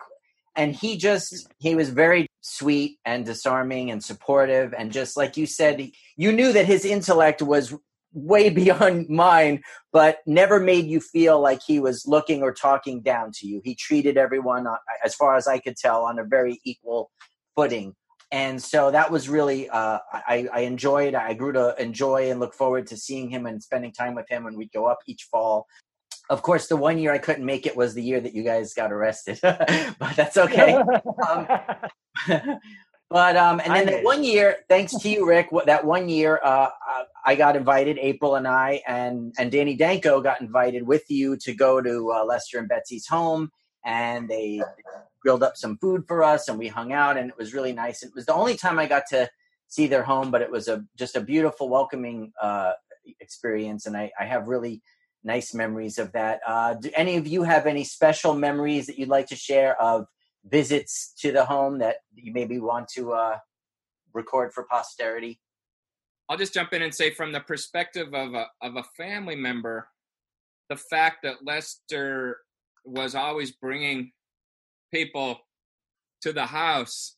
[SPEAKER 2] and he just, he was very sweet and disarming and supportive. And just like you said, you knew that his intellect was way beyond mine, but never made you feel like he was looking or talking down to you. He treated everyone, uh, as far as I could tell, on a very equal footing. And so that was really, uh, I, I enjoyed, I grew to enjoy and look forward to seeing him and spending time with him when we'd go up each fall of course, the one year I couldn't make it was the year that you guys got arrested, but that's okay. um, but um, and then that one year, thanks to you, Rick, that one year, uh, I got invited. April and I and and Danny Danko got invited with you to go to uh, Lester and Betsy's home, and they grilled up some food for us, and we hung out, and it was really nice. It was the only time I got to see their home, but it was a just a beautiful, welcoming uh, experience, and I, I have really nice memories of that. Uh, do any of you have any special memories that you'd like to share of visits to the home that you maybe want to uh, record for posterity?
[SPEAKER 3] I'll just jump in and say, from the perspective of a of a family member, the fact that Lester was always bringing people to the house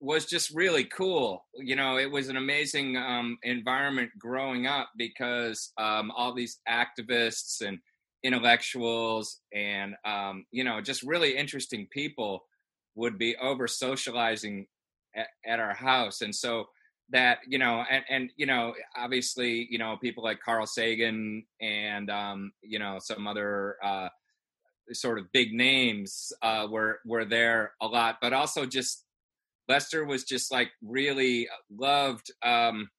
[SPEAKER 3] was just really cool. You know, it was an amazing um, environment growing up because um, all these activists and intellectuals and um, you know just really interesting people would be over socializing at, at, our house, and so that you know, and and you know, obviously, you know, people like Carl Sagan and um, you know some other. Uh, sort of big names uh, were were there a lot, but also just Lester was just like really loved um,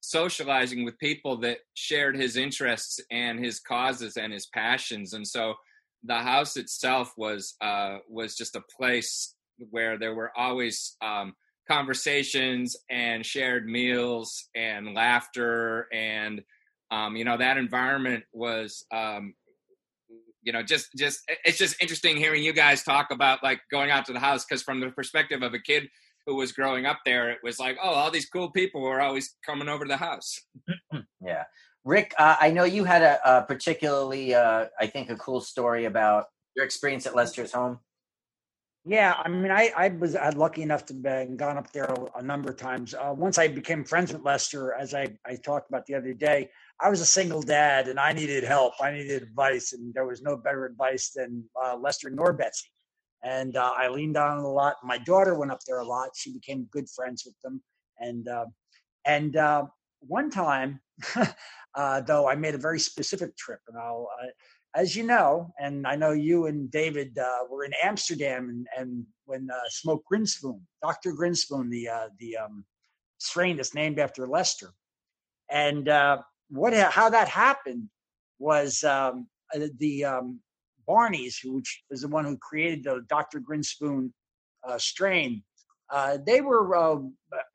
[SPEAKER 3] socializing with people that shared his interests and his causes and his passions. And so the house itself was uh, was just a place where there were always um, conversations and shared meals and laughter and um, you know that environment was um, you know just just it's just interesting hearing you guys talk about like going out to the house because from the perspective of a kid who was growing up there it was like oh all these cool people were always coming over to the house
[SPEAKER 2] yeah rick uh, i know you had a, a particularly uh, i think a cool story about your experience at lester's home
[SPEAKER 7] yeah, I mean, I, I was I lucky enough to have gone up there a, a number of times. Uh, once I became friends with Lester, as I, I talked about the other day, I was a single dad and I needed help. I needed advice, and there was no better advice than uh, Lester nor Betsy. And uh, I leaned on a lot. My daughter went up there a lot. She became good friends with them. And uh, and uh, one time, uh, though, I made a very specific trip, and I'll as you know, and I know you and David uh, were in Amsterdam, and, and when uh, Smoke Grinspoon, Dr. Grinspoon, the uh, the um, strain that's named after Lester, and uh, what how that happened was um, uh, the um, Barney's, which was the one who created the Dr. Grinspoon uh, strain. uh, they were uh,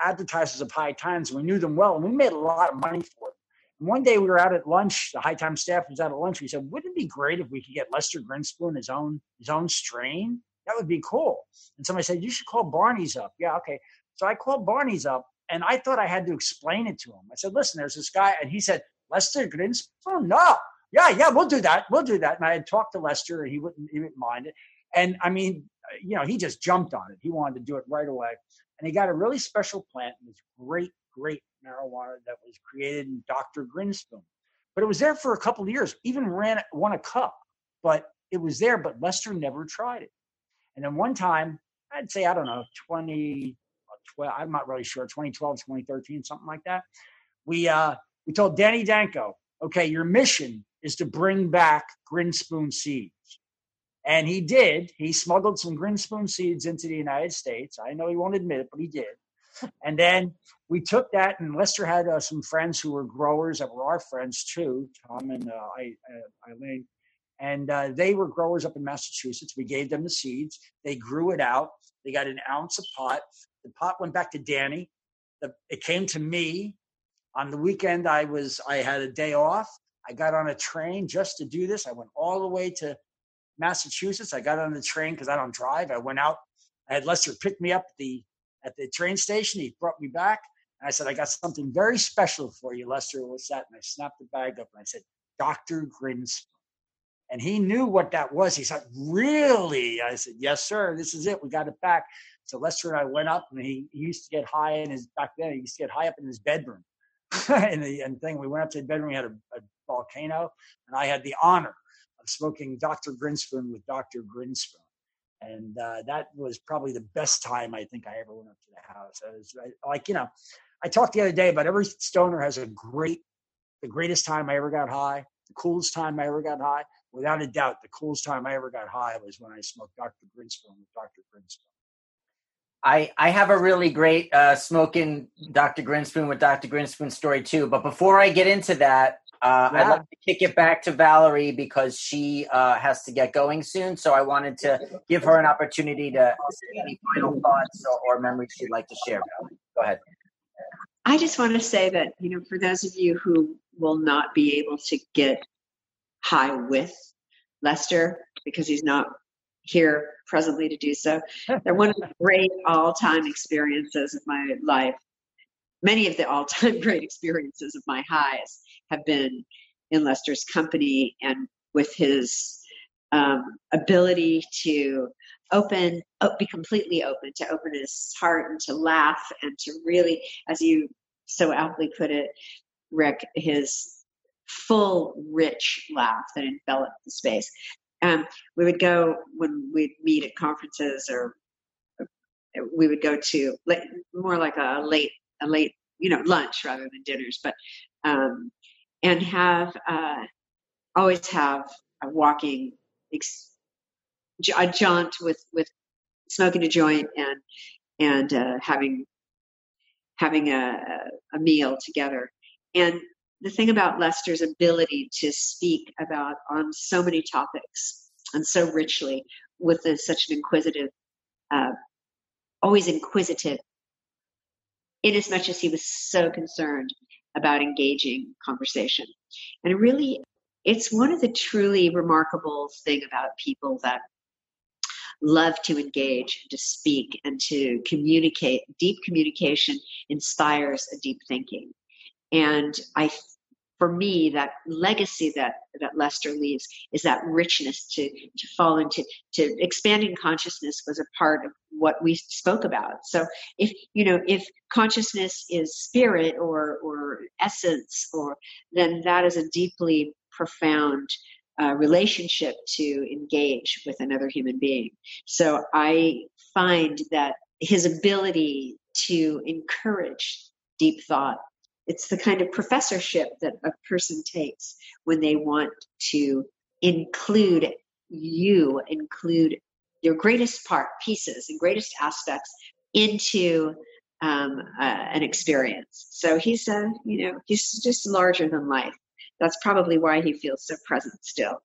[SPEAKER 7] advertisers of High Times, and we knew them well, and we made a lot of money for it one day we were out at lunch. The high time staff was out at lunch. We said, "Wouldn't it be great if we could get Lester Grinspoon his own his own strain? That would be cool." And somebody said, "You should call Barney's up." Yeah, okay. So I called Barney's up, and I thought I had to explain it to him. I said, "Listen, there's this guy," and he said, "Lester Grinspoon? No, yeah, yeah, we'll do that. We'll do that." And I had talked to Lester, and he wouldn't he wouldn't mind it. And I mean, you know, he just jumped on it. He wanted to do it right away, and he got a really special plant. Was great, great marijuana that was created in Dr. Grinspoon. But it was there for a couple of years, even ran won a cup, but it was there, but Lester never tried it. And then one time, I'd say, I don't know, 2012, I'm not really sure, 2012, 2013, something like that. We uh we told Danny Danko, okay, your mission is to bring back Grinspoon seeds. And he did. He smuggled some Grinspoon seeds into the United States. I know he won't admit it, but he did. And then we took that, and Lester had uh, some friends who were growers that were our friends too, Tom and uh, I, uh, Eileen, and uh, they were growers up in Massachusetts. We gave them the seeds. They grew it out. They got an ounce of pot. The pot went back to Danny. The, it came to me on the weekend. I was I had a day off. I got on a train just to do this. I went all the way to Massachusetts. I got on the train because I don't drive. I went out. I had Lester pick me up at the at the train station. He brought me back. And I said, I got something very special for you, Lester. What's that? And I snapped the bag up and I said, Dr. Grinspoon. And he knew what that was. He said, Really? I said, Yes, sir. This is it. We got it back. So Lester and I went up and he, he used to get high in his back then, he used to get high up in his bedroom. and the and thing, we went up to the bedroom, we had a, a volcano, and I had the honor of smoking Dr. Grinspoon with Dr. Grinspoon and uh, that was probably the best time I think I ever went up to the house. I was like, you know, I talked the other day about every stoner has a great, the greatest time I ever got high, the coolest time I ever got high. Without a doubt, the coolest time I ever got high was when I smoked Dr. Grinspoon with Dr. Grinspoon.
[SPEAKER 2] I, I have a really great uh, smoking Dr. Grinspoon with Dr. Grinspoon story too. But before I get into that, uh, yeah. I'd like to kick it back to Valerie because she uh, has to get going soon. So I wanted to give her an opportunity to say any final thoughts or, or memories she'd like to share. Valerie. Go ahead.
[SPEAKER 4] I just want to say that, you know, for those of you who will not be able to get high with Lester because he's not here presently to do so, they're one of the great all time experiences of my life. Many of the all time great experiences of my highs have been in Lester's company and with his um, ability to open, be completely open, to open his heart and to laugh and to really, as you so aptly put it, Rick, his full, rich laugh that enveloped the space. Um, we would go when we'd meet at conferences or we would go to more like a late, a late, you know, lunch rather than dinners, but um, and have uh, always have a walking ex- a jaunt with with smoking a joint and and uh, having having a, a meal together. And the thing about Lester's ability to speak about on so many topics and so richly with a, such an inquisitive, uh, always inquisitive, in as much as he was so concerned about engaging conversation. And really, it's one of the truly remarkable thing about people that love to engage, to speak, and to communicate. Deep communication inspires a deep thinking. And I for me, that legacy that, that Lester leaves is that richness to, to fall into, to expanding consciousness was a part of what we spoke about. So if, you know, if consciousness is spirit or, or essence, or then that is a deeply profound uh, relationship to engage with another human being. So I find that his ability to encourage deep thought it's the kind of professorship that a person takes when they want to include you, include your greatest part, pieces, and greatest aspects into um, uh, an experience. So he's a, you know, he's just larger than life. That's probably why he feels so present still,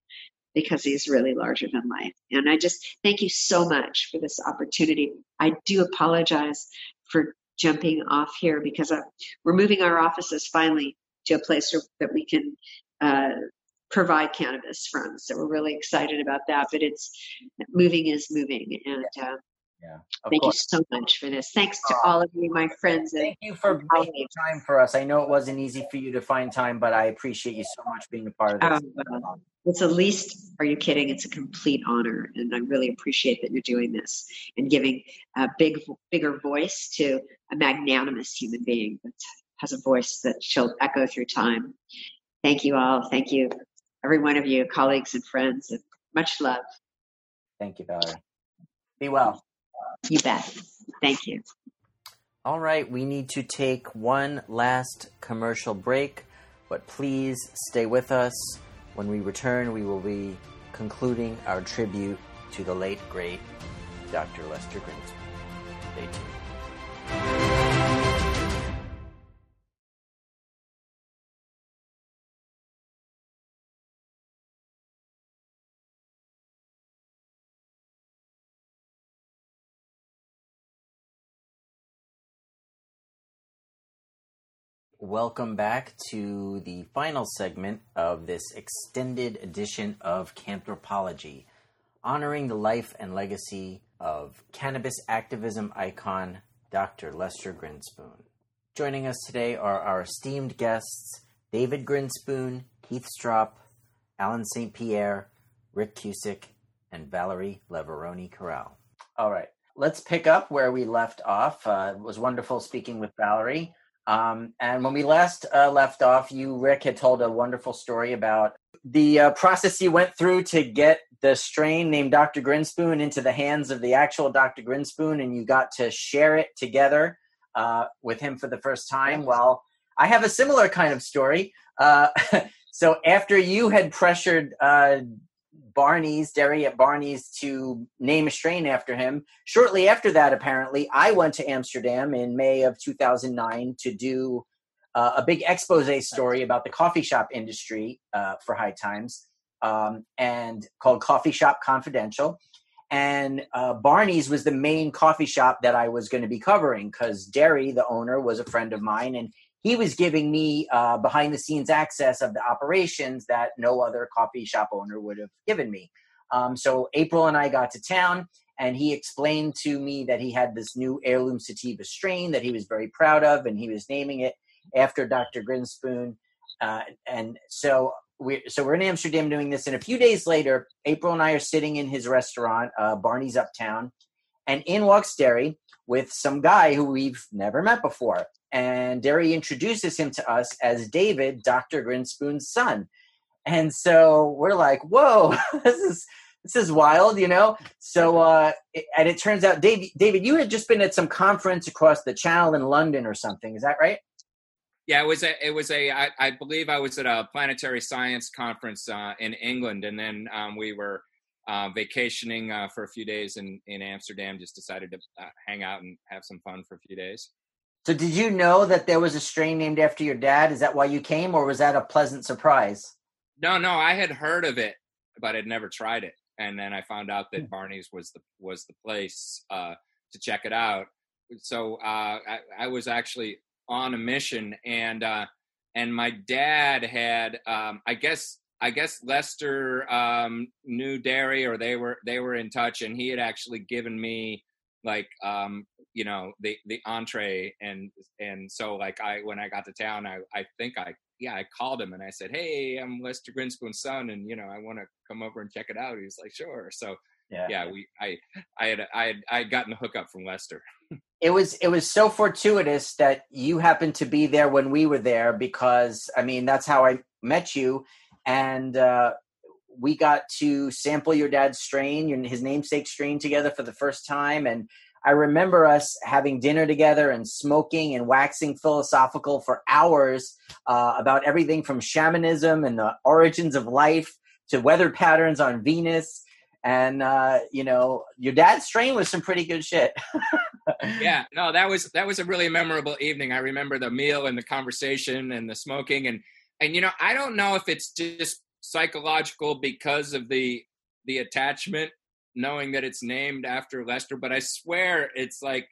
[SPEAKER 4] because he's really larger than life. And I just thank you so much for this opportunity. I do apologize for jumping off here because uh, we're moving our offices finally to a place that we can uh, provide cannabis from. So we're really excited about that. But it's moving is moving, and uh, yeah, thank course. you so much for this. Thanks to all of you, my friends.
[SPEAKER 2] Thank you for making time for us. I know it wasn't easy for you to find time, but I appreciate you so much being a part of this. Um,
[SPEAKER 4] it's a least, are you kidding? It's a complete honor. And I really appreciate that you're doing this and giving a big, bigger voice to a magnanimous human being that has a voice that shall echo through time. Thank you all. Thank you, every one of you, colleagues and friends, and much love.
[SPEAKER 2] Thank you, Valerie. Be well.
[SPEAKER 4] You bet. Thank you.
[SPEAKER 2] All right, we need to take one last commercial break, but please stay with us. When we return, we will be concluding our tribute to the late, great Dr. Lester Grinspoon. Stay tuned. Welcome back to the final segment of this extended edition of Canthropology, honoring the life and legacy of cannabis activism icon Dr. Lester Grinspoon. Joining us today are our esteemed guests David Grinspoon, Keith Stroup, Allen St. Pierre, Rick Cusick, and Valerie Leveroni Corral. All right, let's pick up where we left off. Uh, it was wonderful speaking with Valerie. Um, and when we last uh, left off, you, Rick, had told a wonderful story about the uh, process you went through to get the strain named Dr. Grinspoon into the hands of the actual Dr. Grinspoon, and you got to share it together uh, with him for the first time. Well, I have a similar kind of story. Uh, so after you had pressured uh, Barney's Derry at Barney's to name a strain after him. Shortly after that, apparently, I went to Amsterdam in May of 2009 to do uh, a big expose story about the coffee shop industry uh, for High Times, um, and called Coffee Shop Confidential. And uh, Barney's was the main coffee shop that I was going to be covering because Derry, the owner, was a friend of mine, and he was giving me uh, behind the scenes access of the operations that no other coffee shop owner would have given me. Um, so April and I got to town, and he explained to me that he had this new heirloom sativa strain that he was very proud of, and he was naming it after Dr. Grinspoon. Uh, and so we're so we're in Amsterdam doing this, and a few days later, April and I are sitting in his restaurant, uh, Barney's Uptown, and in walks Derry with some guy who we've never met before and Derry introduces him to us as David, Dr. Grinspoon's son. And so we're like, whoa, this is this is wild, you know. So uh, and it turns out, David, David, you had just been at some conference across the channel in London or something. Is that right?
[SPEAKER 3] Yeah, it was a. It was a. I, I believe I was at a planetary science conference uh, in England, and then um, we were uh, vacationing uh, for a few days in in Amsterdam. Just decided to uh, hang out and have some fun for a few days.
[SPEAKER 2] So did you know that there was a strain named after your dad? Is that why you came, or was that a pleasant surprise?
[SPEAKER 3] No, no, I had heard of it, but I'd never tried it. and then I found out that Barney's was the was the place uh, to check it out. So uh, I, I, was actually on a mission, and uh, and my dad had um, I guess I guess Lester um, knew Derry, or they were they were in touch, and he had actually given me like um, you know the the entree, and and so like I when I got to town, I I think I yeah I called him and I said, hey, I'm Lester Grinspoon's son, and you know I want to come over and check it out. He's like, sure. So yeah, yeah we I I had I had I had gotten the hookup from Lester.
[SPEAKER 2] it was it was so fortuitous that you happened to be there when we were there because I mean that's how I met you and uh, we got to sample your dad's strain, his namesake strain together for the first time. And I remember us having dinner together and smoking and waxing philosophical for hours uh, about everything from shamanism and the origins of life to weather patterns on Venus. And uh, you know, your dad's strain was some pretty good shit.
[SPEAKER 3] yeah, no, that was that was a really memorable evening. I remember the meal and the conversation and the smoking and and you know i don't know if it's just psychological because of the the attachment knowing that it's named after lester but i swear it's like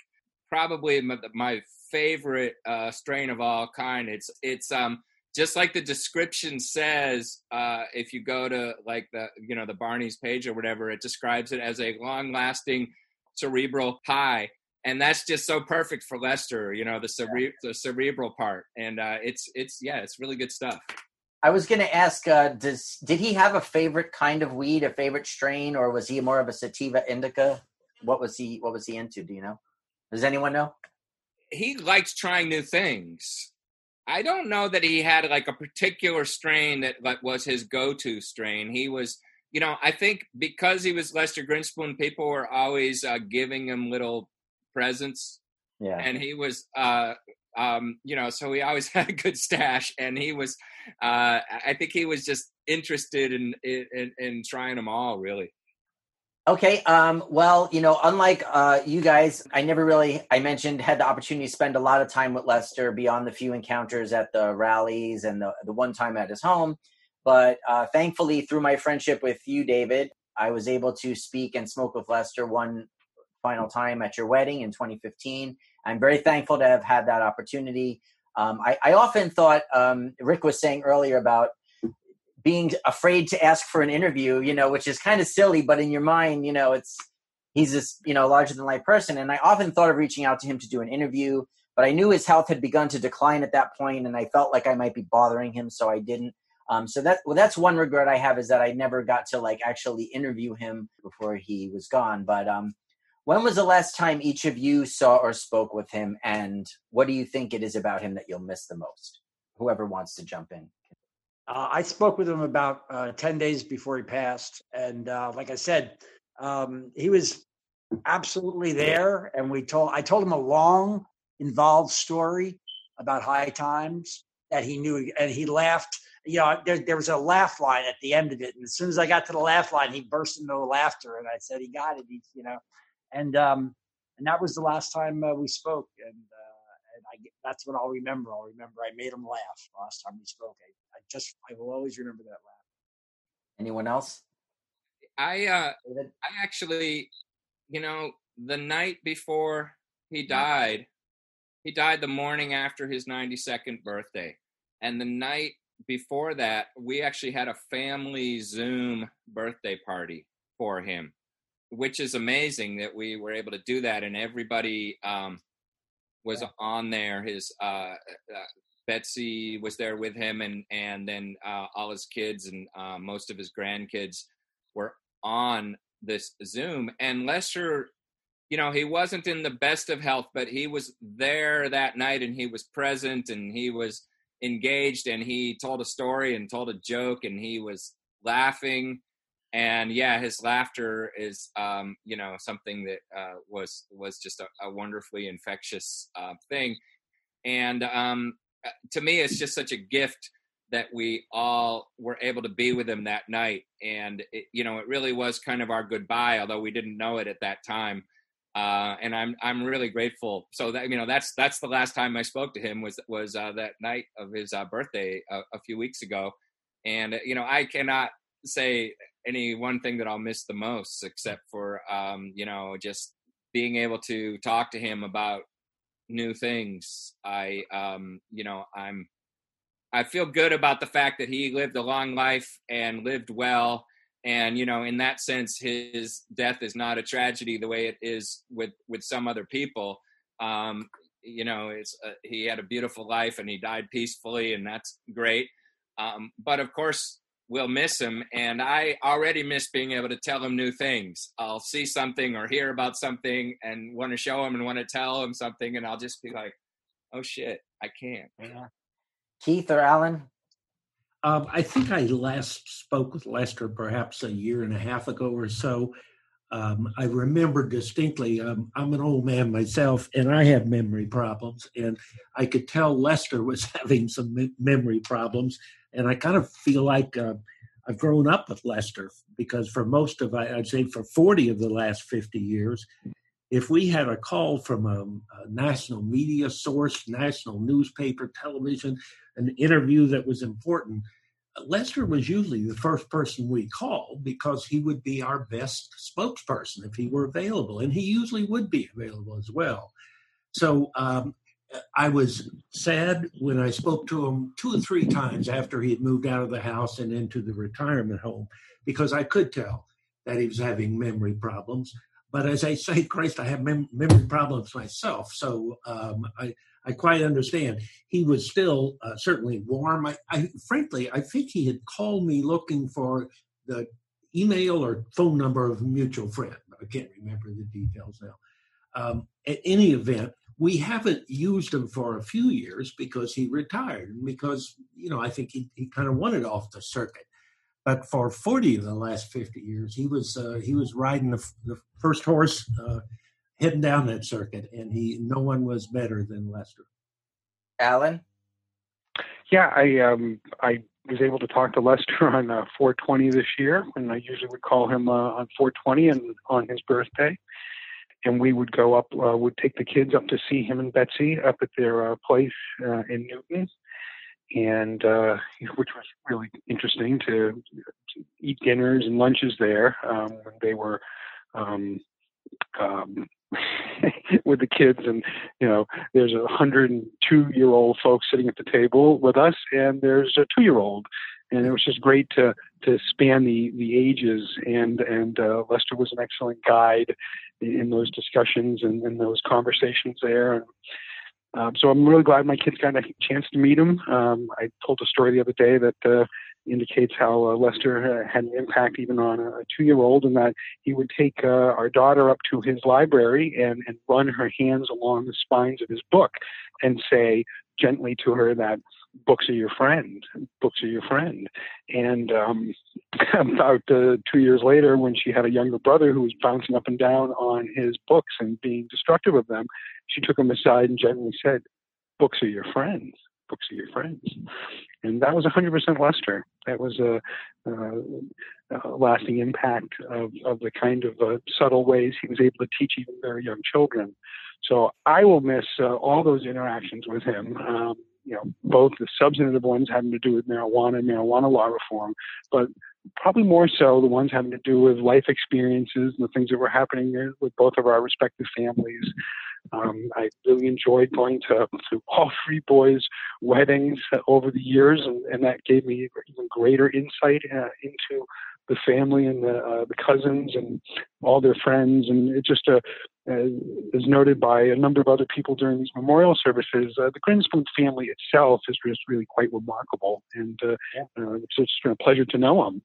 [SPEAKER 3] probably my, my favorite uh, strain of all kind it's it's um just like the description says uh, if you go to like the you know the barney's page or whatever it describes it as a long lasting cerebral high and that's just so perfect for Lester. You know, the cere- the cerebral part, and uh, it's it's yeah, it's really good stuff.
[SPEAKER 2] I was going to ask, uh, does did he have a favorite kind of weed, a favorite strain, or was he more of a sativa indica? What was he What was he into? Do you know? Does anyone know?
[SPEAKER 3] He likes trying new things. I don't know that he had like a particular strain that like, was his go-to strain. He was, you know, I think because he was Lester Grinspoon, people were always uh, giving him little presents. Yeah. And he was, uh, um, you know, so he always had a good stash, and he was, uh, I think he was just interested in in, in trying them all, really.
[SPEAKER 2] Okay. Um, well, you know, unlike uh, you guys, I never really, I mentioned, had the opportunity to spend a lot of time with Lester beyond the few encounters at the rallies and the, the one time at his home. But uh, thankfully, through my friendship with you, David, I was able to speak and smoke with Lester one final time at your wedding in 2015. I'm very thankful to have had that opportunity. Um, I, I, often thought um, Rick was saying earlier about being afraid to ask for an interview, you know, which is kind of silly, but in your mind, you know, it's he's this, you know, larger than life person. And I often thought of reaching out to him to do an interview, but I knew his health had begun to decline at that point, and I felt like I might be bothering him, so I didn't. Um, so that well, that's one regret I have is that I never got to like actually interview him before he was gone. But um, when was the last time each of you saw or spoke with him, and what do you think it is about him that you'll miss the most? Whoever wants to jump in.
[SPEAKER 7] Uh, I spoke with him about uh, 10 days before he passed. And uh, like I said, um, he was absolutely there. And we told, I told him a long, involved story about high times that he knew. And he laughed. You know, there, there was a laugh line at the end of it. And as soon as I got to the laugh line, he burst into laughter. And I said, he got it. He, you know, and um, and that was the last time uh, we spoke, and uh, and I that's what I'll remember. I'll remember I made him laugh last time we spoke. I, I just I will always remember that laugh.
[SPEAKER 2] Anyone else?
[SPEAKER 3] I uh, I actually, you know, the night before he died, he died the morning after his 92nd birthday, and the night before that, we actually had a family Zoom birthday party for him which is amazing that we were able to do that and everybody um, was yeah. on there his uh, uh, betsy was there with him and and then uh, all his kids and uh, most of his grandkids were on this zoom and lester you know he wasn't in the best of health but he was there that night and he was present and he was engaged and he told a story and told a joke and he was laughing and yeah his laughter is um, you know something that uh, was was just a, a wonderfully infectious uh, thing. And um, uh, to me it's just such a gift that we all were able to be with him that night. And it, you know it really was kind of our goodbye although we didn't know it at that time. Uh, and I'm I'm really grateful. So that you know that's that's the last time I spoke to him was was uh, that night of his uh, birthday a, a few weeks ago, and you know I cannot say any one thing that I'll miss the most, except for um, you know just being able to talk to him about new things. I um, you know I'm I feel good about the fact that he lived a long life and lived well. And you know, in that sense, his death is not a tragedy the way it is with with some other people. Um, you know, it's uh, he had a beautiful life and he died peacefully, and that's great. Um, but of course, we'll miss him. And I already miss being able to tell him new things. I'll see something or hear about something and want to show him and want to tell him something, and I'll just be like, "Oh shit, I can't."
[SPEAKER 2] Yeah. Keith or Allen?
[SPEAKER 5] Um, I think I last spoke with Lester perhaps a year and a half ago or so. Um, I remember distinctly, um, I'm an old man myself and I have memory problems. And I could tell Lester was having some me- memory problems. And I kind of feel like uh, I've grown up with Lester because for most of, I'd say for 40 of the last 50 years, if we had a call from a, a national media source, national newspaper, television, an interview that was important, Lester was usually the first person we called because he would be our best spokesperson if he were available, and he usually would be available as well. So um, I was sad when I spoke to him two or three times after he had moved out of the house and into the retirement home because I could tell that he was having memory problems. But as I say, Christ, I have mem- memory problems myself, so um, I I quite understand. He was still uh, certainly warm. I, I, frankly, I think he had called me looking for the email or phone number of a mutual friend. I can't remember the details now. Um, at any event, we haven't used him for a few years because he retired and because you know I think he, he kind of wanted off the circuit. But for forty of the last fifty years, he was uh, he was riding the, the first horse uh, heading down that circuit, and he no one was better than Lester.
[SPEAKER 2] Allen.
[SPEAKER 6] Yeah, I um I was able to talk to Lester on uh, 420 this year, and I usually would call him uh, on 420 and on his birthday, and we would go up, uh, would take the kids up to see him and Betsy up at their uh, place uh, in Newton, and uh, which was really interesting to, to eat dinners and lunches there um, when they were um, um, with the kids. And you know there's a hundred and two year old folks sitting at the table with us and there's a two year old and it was just great to to span the the ages. And and uh, Lester was an excellent guide in those discussions and, and those conversations there and um, so I'm really glad my kids got a chance to meet him. Um, I told a story the other day that uh, indicates how uh, Lester had an impact even on a two year old, and that he would take uh, our daughter up to his library and, and run her hands along the spines of his book and say gently to her that books are your friend, books are your friend. And um, about uh, two years later, when she had a younger brother who was bouncing up and down on his books and being destructive of them, she took him aside and gently said, Books are your friends books are your friends. And that was 100% Lester. That was a, a, a lasting impact of, of the kind of uh, subtle ways he was able to teach even very young children. So I will miss uh, all those interactions with him. Um, you know, both the substantive ones having to do with marijuana and marijuana law reform, but probably more so the ones having to do with life experiences and the things that were happening with both of our respective families. Um, I really enjoyed going to, to all three boys' weddings over the years, and, and that gave me even greater insight uh, into the family and the, uh, the cousins and all their friends. And it just, uh, uh, as noted by a number of other people during these memorial services, uh, the Grinspoon family itself is just really quite remarkable. And uh, yeah. uh, it's just been a pleasure to know them.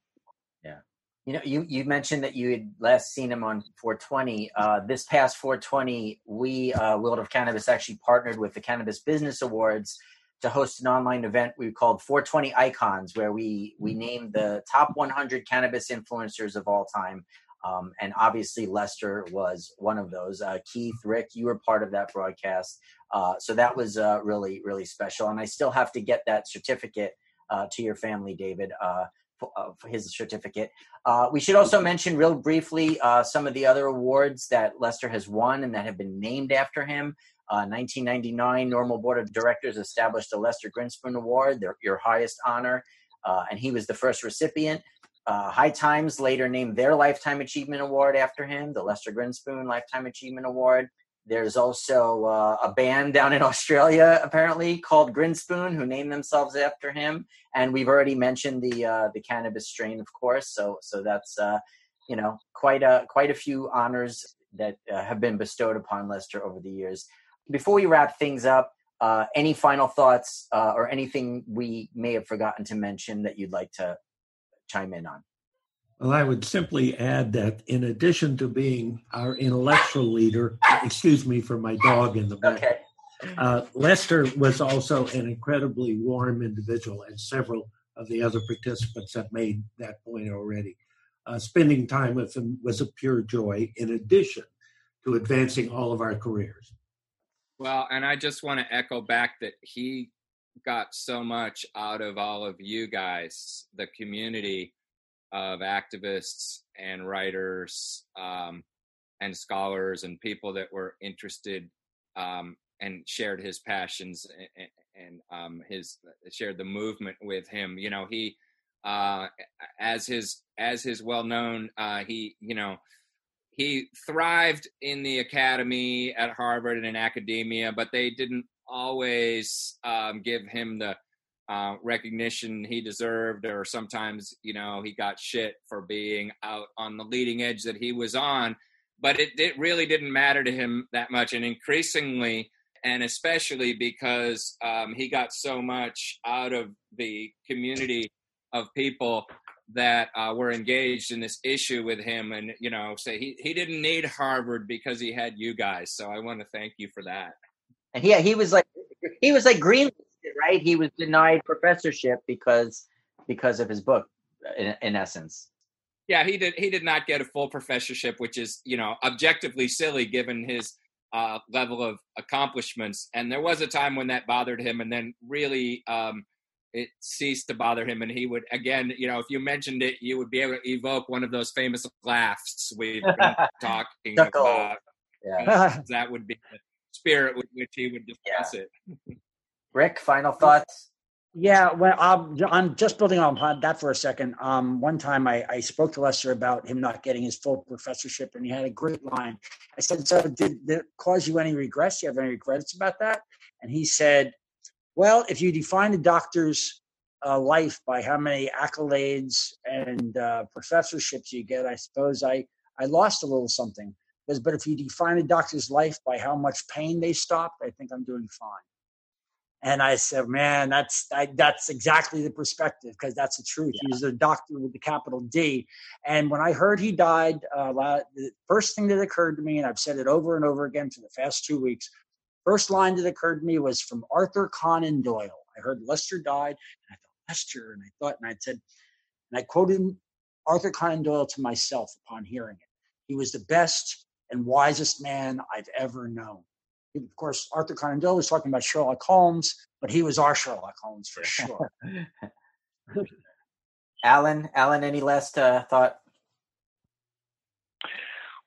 [SPEAKER 2] Yeah, you know, you, you mentioned that you had last seen him on 420. Uh, this past 420, we, uh, World of Cannabis, actually partnered with the Cannabis Business Awards to host an online event we called 420 Icons, where we we named the top 100 cannabis influencers of all time. Um, and obviously, Lester was one of those. Uh, Keith, Rick, you were part of that broadcast, uh, so that was uh, really really special. And I still have to get that certificate uh, to your family, David. Uh, uh, for his certificate. Uh, we should also mention, real briefly, uh, some of the other awards that Lester has won and that have been named after him. 1999, NORML Board of Directors established the Lester Grinspoon Award, their, your highest honor, uh, and he was the first recipient. Uh, High Times later named their Lifetime Achievement Award after him, the Lester Grinspoon Lifetime Achievement Award. There's also uh, a band down in Australia, apparently called Grinspoon, who named themselves after him. And we've already mentioned the uh, the cannabis strain, of course. So so that's uh, you know quite a quite a few honors that uh, have been bestowed upon Lester over the years. Before we wrap things up, uh, any final thoughts uh, or anything we may have forgotten to mention that you'd like to chime in on?
[SPEAKER 5] Well, I would simply add that in addition to being our intellectual leader, excuse me for my dog in the back,
[SPEAKER 2] Okay.
[SPEAKER 5] uh, Lester was also an incredibly warm individual, and several of the other participants have made that point already. Uh, spending time with him was a pure joy, in addition to advancing all of our careers.
[SPEAKER 3] Well, and I just want to echo back that he got so much out of all of you guys, the community of activists and writers um, and scholars and people that were interested um, and shared his passions and, and um, his shared the movement with him. You know, he uh, as his as his well known, uh, he you know he thrived in the academy at Harvard and in academia, but they didn't always um, give him the uh, recognition he deserved, or sometimes, you know, he got shit for being out on the leading edge that he was on. But it, it really didn't matter to him that much. And increasingly, and especially because um, he got so much out of the community of people that uh, were engaged in this issue with him and you know say he, he didn't need harvard because he had you guys so i want to thank you for that
[SPEAKER 2] And yeah, he was like he was like greenlisted, right? He was denied professorship because because of his book, in, in essence.
[SPEAKER 3] yeah he did he did not get a full professorship which is you know objectively silly given his uh, level of accomplishments and there was a time when that bothered him and then really um, it ceased to bother him and he would again you know if you mentioned it you would be able to evoke one of those famous laughs we've been talking
[SPEAKER 2] Chuckle.
[SPEAKER 3] about
[SPEAKER 2] Yeah.
[SPEAKER 3] that would be the spirit with which he would discuss it
[SPEAKER 2] Rick, final thoughts?
[SPEAKER 7] Yeah, well, I'm, I'm just building on that for a second. Um, one time I, I spoke to Lester about him not getting his full professorship, and he had a great line. I said, So, did, did it cause you any regrets? Do you have any regrets about that? And he said, Well, if you define a doctor's uh, life by how many accolades and uh, professorships you get, I suppose I, I lost a little something. Because, but if you define a doctor's life by how much pain they stopped, I think I'm doing fine. And I said, man, that's I, that's exactly the perspective because that's the truth. He was a doctor with the capital D. And when I heard he died, uh, the first thing that occurred to me, and I've said it over and over again for the past two weeks, first line that occurred to me was from Arthur Conan Doyle. I heard Lester died, and I thought Lester, and I thought, and I said, and I quoted Arthur Conan Doyle to myself upon hearing it. He was the best and wisest man I've ever known of course, Arthur Conan Doyle was talking about Sherlock Holmes, but he was our Sherlock Holmes for sure.
[SPEAKER 2] Allen, Allen, any last uh, thought?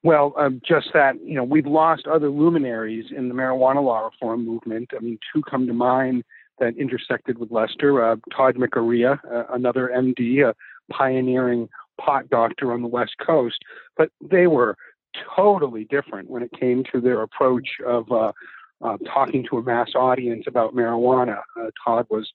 [SPEAKER 6] Well, um, just that, you know, we've lost other luminaries in the marijuana law reform movement. I mean, two come to mind that intersected with Lester uh, Tod Mikuriya, uh, another MD, a pioneering pot doctor on the West Coast. But they were totally different when it came to their approach of uh, uh, talking to a mass audience about marijuana. Uh, Tod was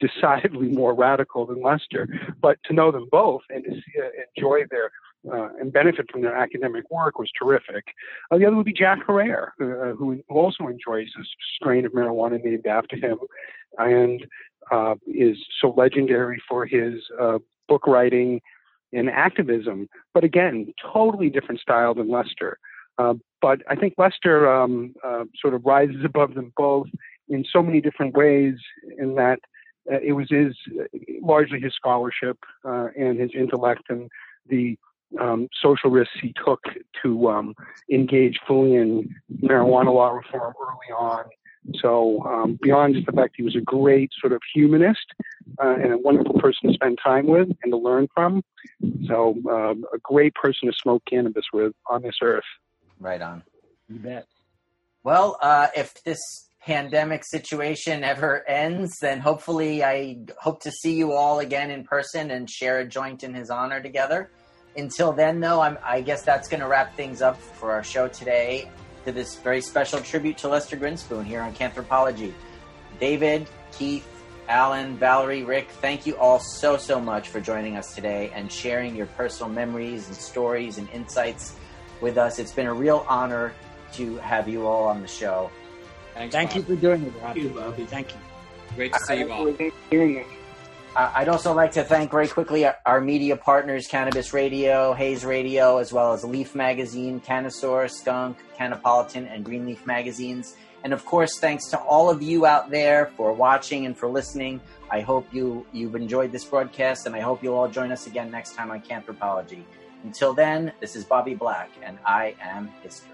[SPEAKER 6] decidedly more radical than Lester, but to know them both and to see, uh, enjoy their uh, and benefit from their academic work was terrific. Uh, the other would be Jack Herer, uh, who also enjoys a strain of marijuana named after him, and uh, is so legendary for his uh, book writing and activism. But again, totally different style than Lester. Uh, but I think Lester um, uh, sort of rises above them both in so many different ways. In that uh, it was his largely his scholarship uh, and his intellect and the um, social risks he took to um, engage fully in marijuana law reform early on. So um, beyond just the fact he was a great sort of humanist uh, and a wonderful person to spend time with and to learn from, so um, a great person to smoke cannabis with on this earth.
[SPEAKER 2] Right on.
[SPEAKER 7] You bet.
[SPEAKER 2] Well, uh, if this pandemic situation ever ends, then hopefully I hope to see you all again in person and share a joint in his honor together. Until then, though, I'm, I guess that's going to wrap things up for our show today to this very special tribute to Lester Grinspoon here on Canthropology. David, Keith, Allen, Valerie, Rick, thank you all so, so much for joining us today and sharing your personal memories and stories and insights with us. It's been a real honor to have you all on the show.
[SPEAKER 3] Thanks,
[SPEAKER 7] Thank
[SPEAKER 3] Bob.
[SPEAKER 7] you for doing it, Rob.
[SPEAKER 5] Thank you, Bobby.
[SPEAKER 7] Thank you.
[SPEAKER 3] Great to see you all.
[SPEAKER 2] I'd also like to thank very quickly our, media partners, Cannabis Radio, Hayes Radio, as well as Leaf Magazine, Canasaur, Skunk, Canapolitan, and Greenleaf Magazines. And of course, thanks to all of you out there for watching and for listening. I hope you, you've enjoyed this broadcast, and I hope you'll all join us again next time on Canthropology. Until then, this is Bobby Black, and I am history.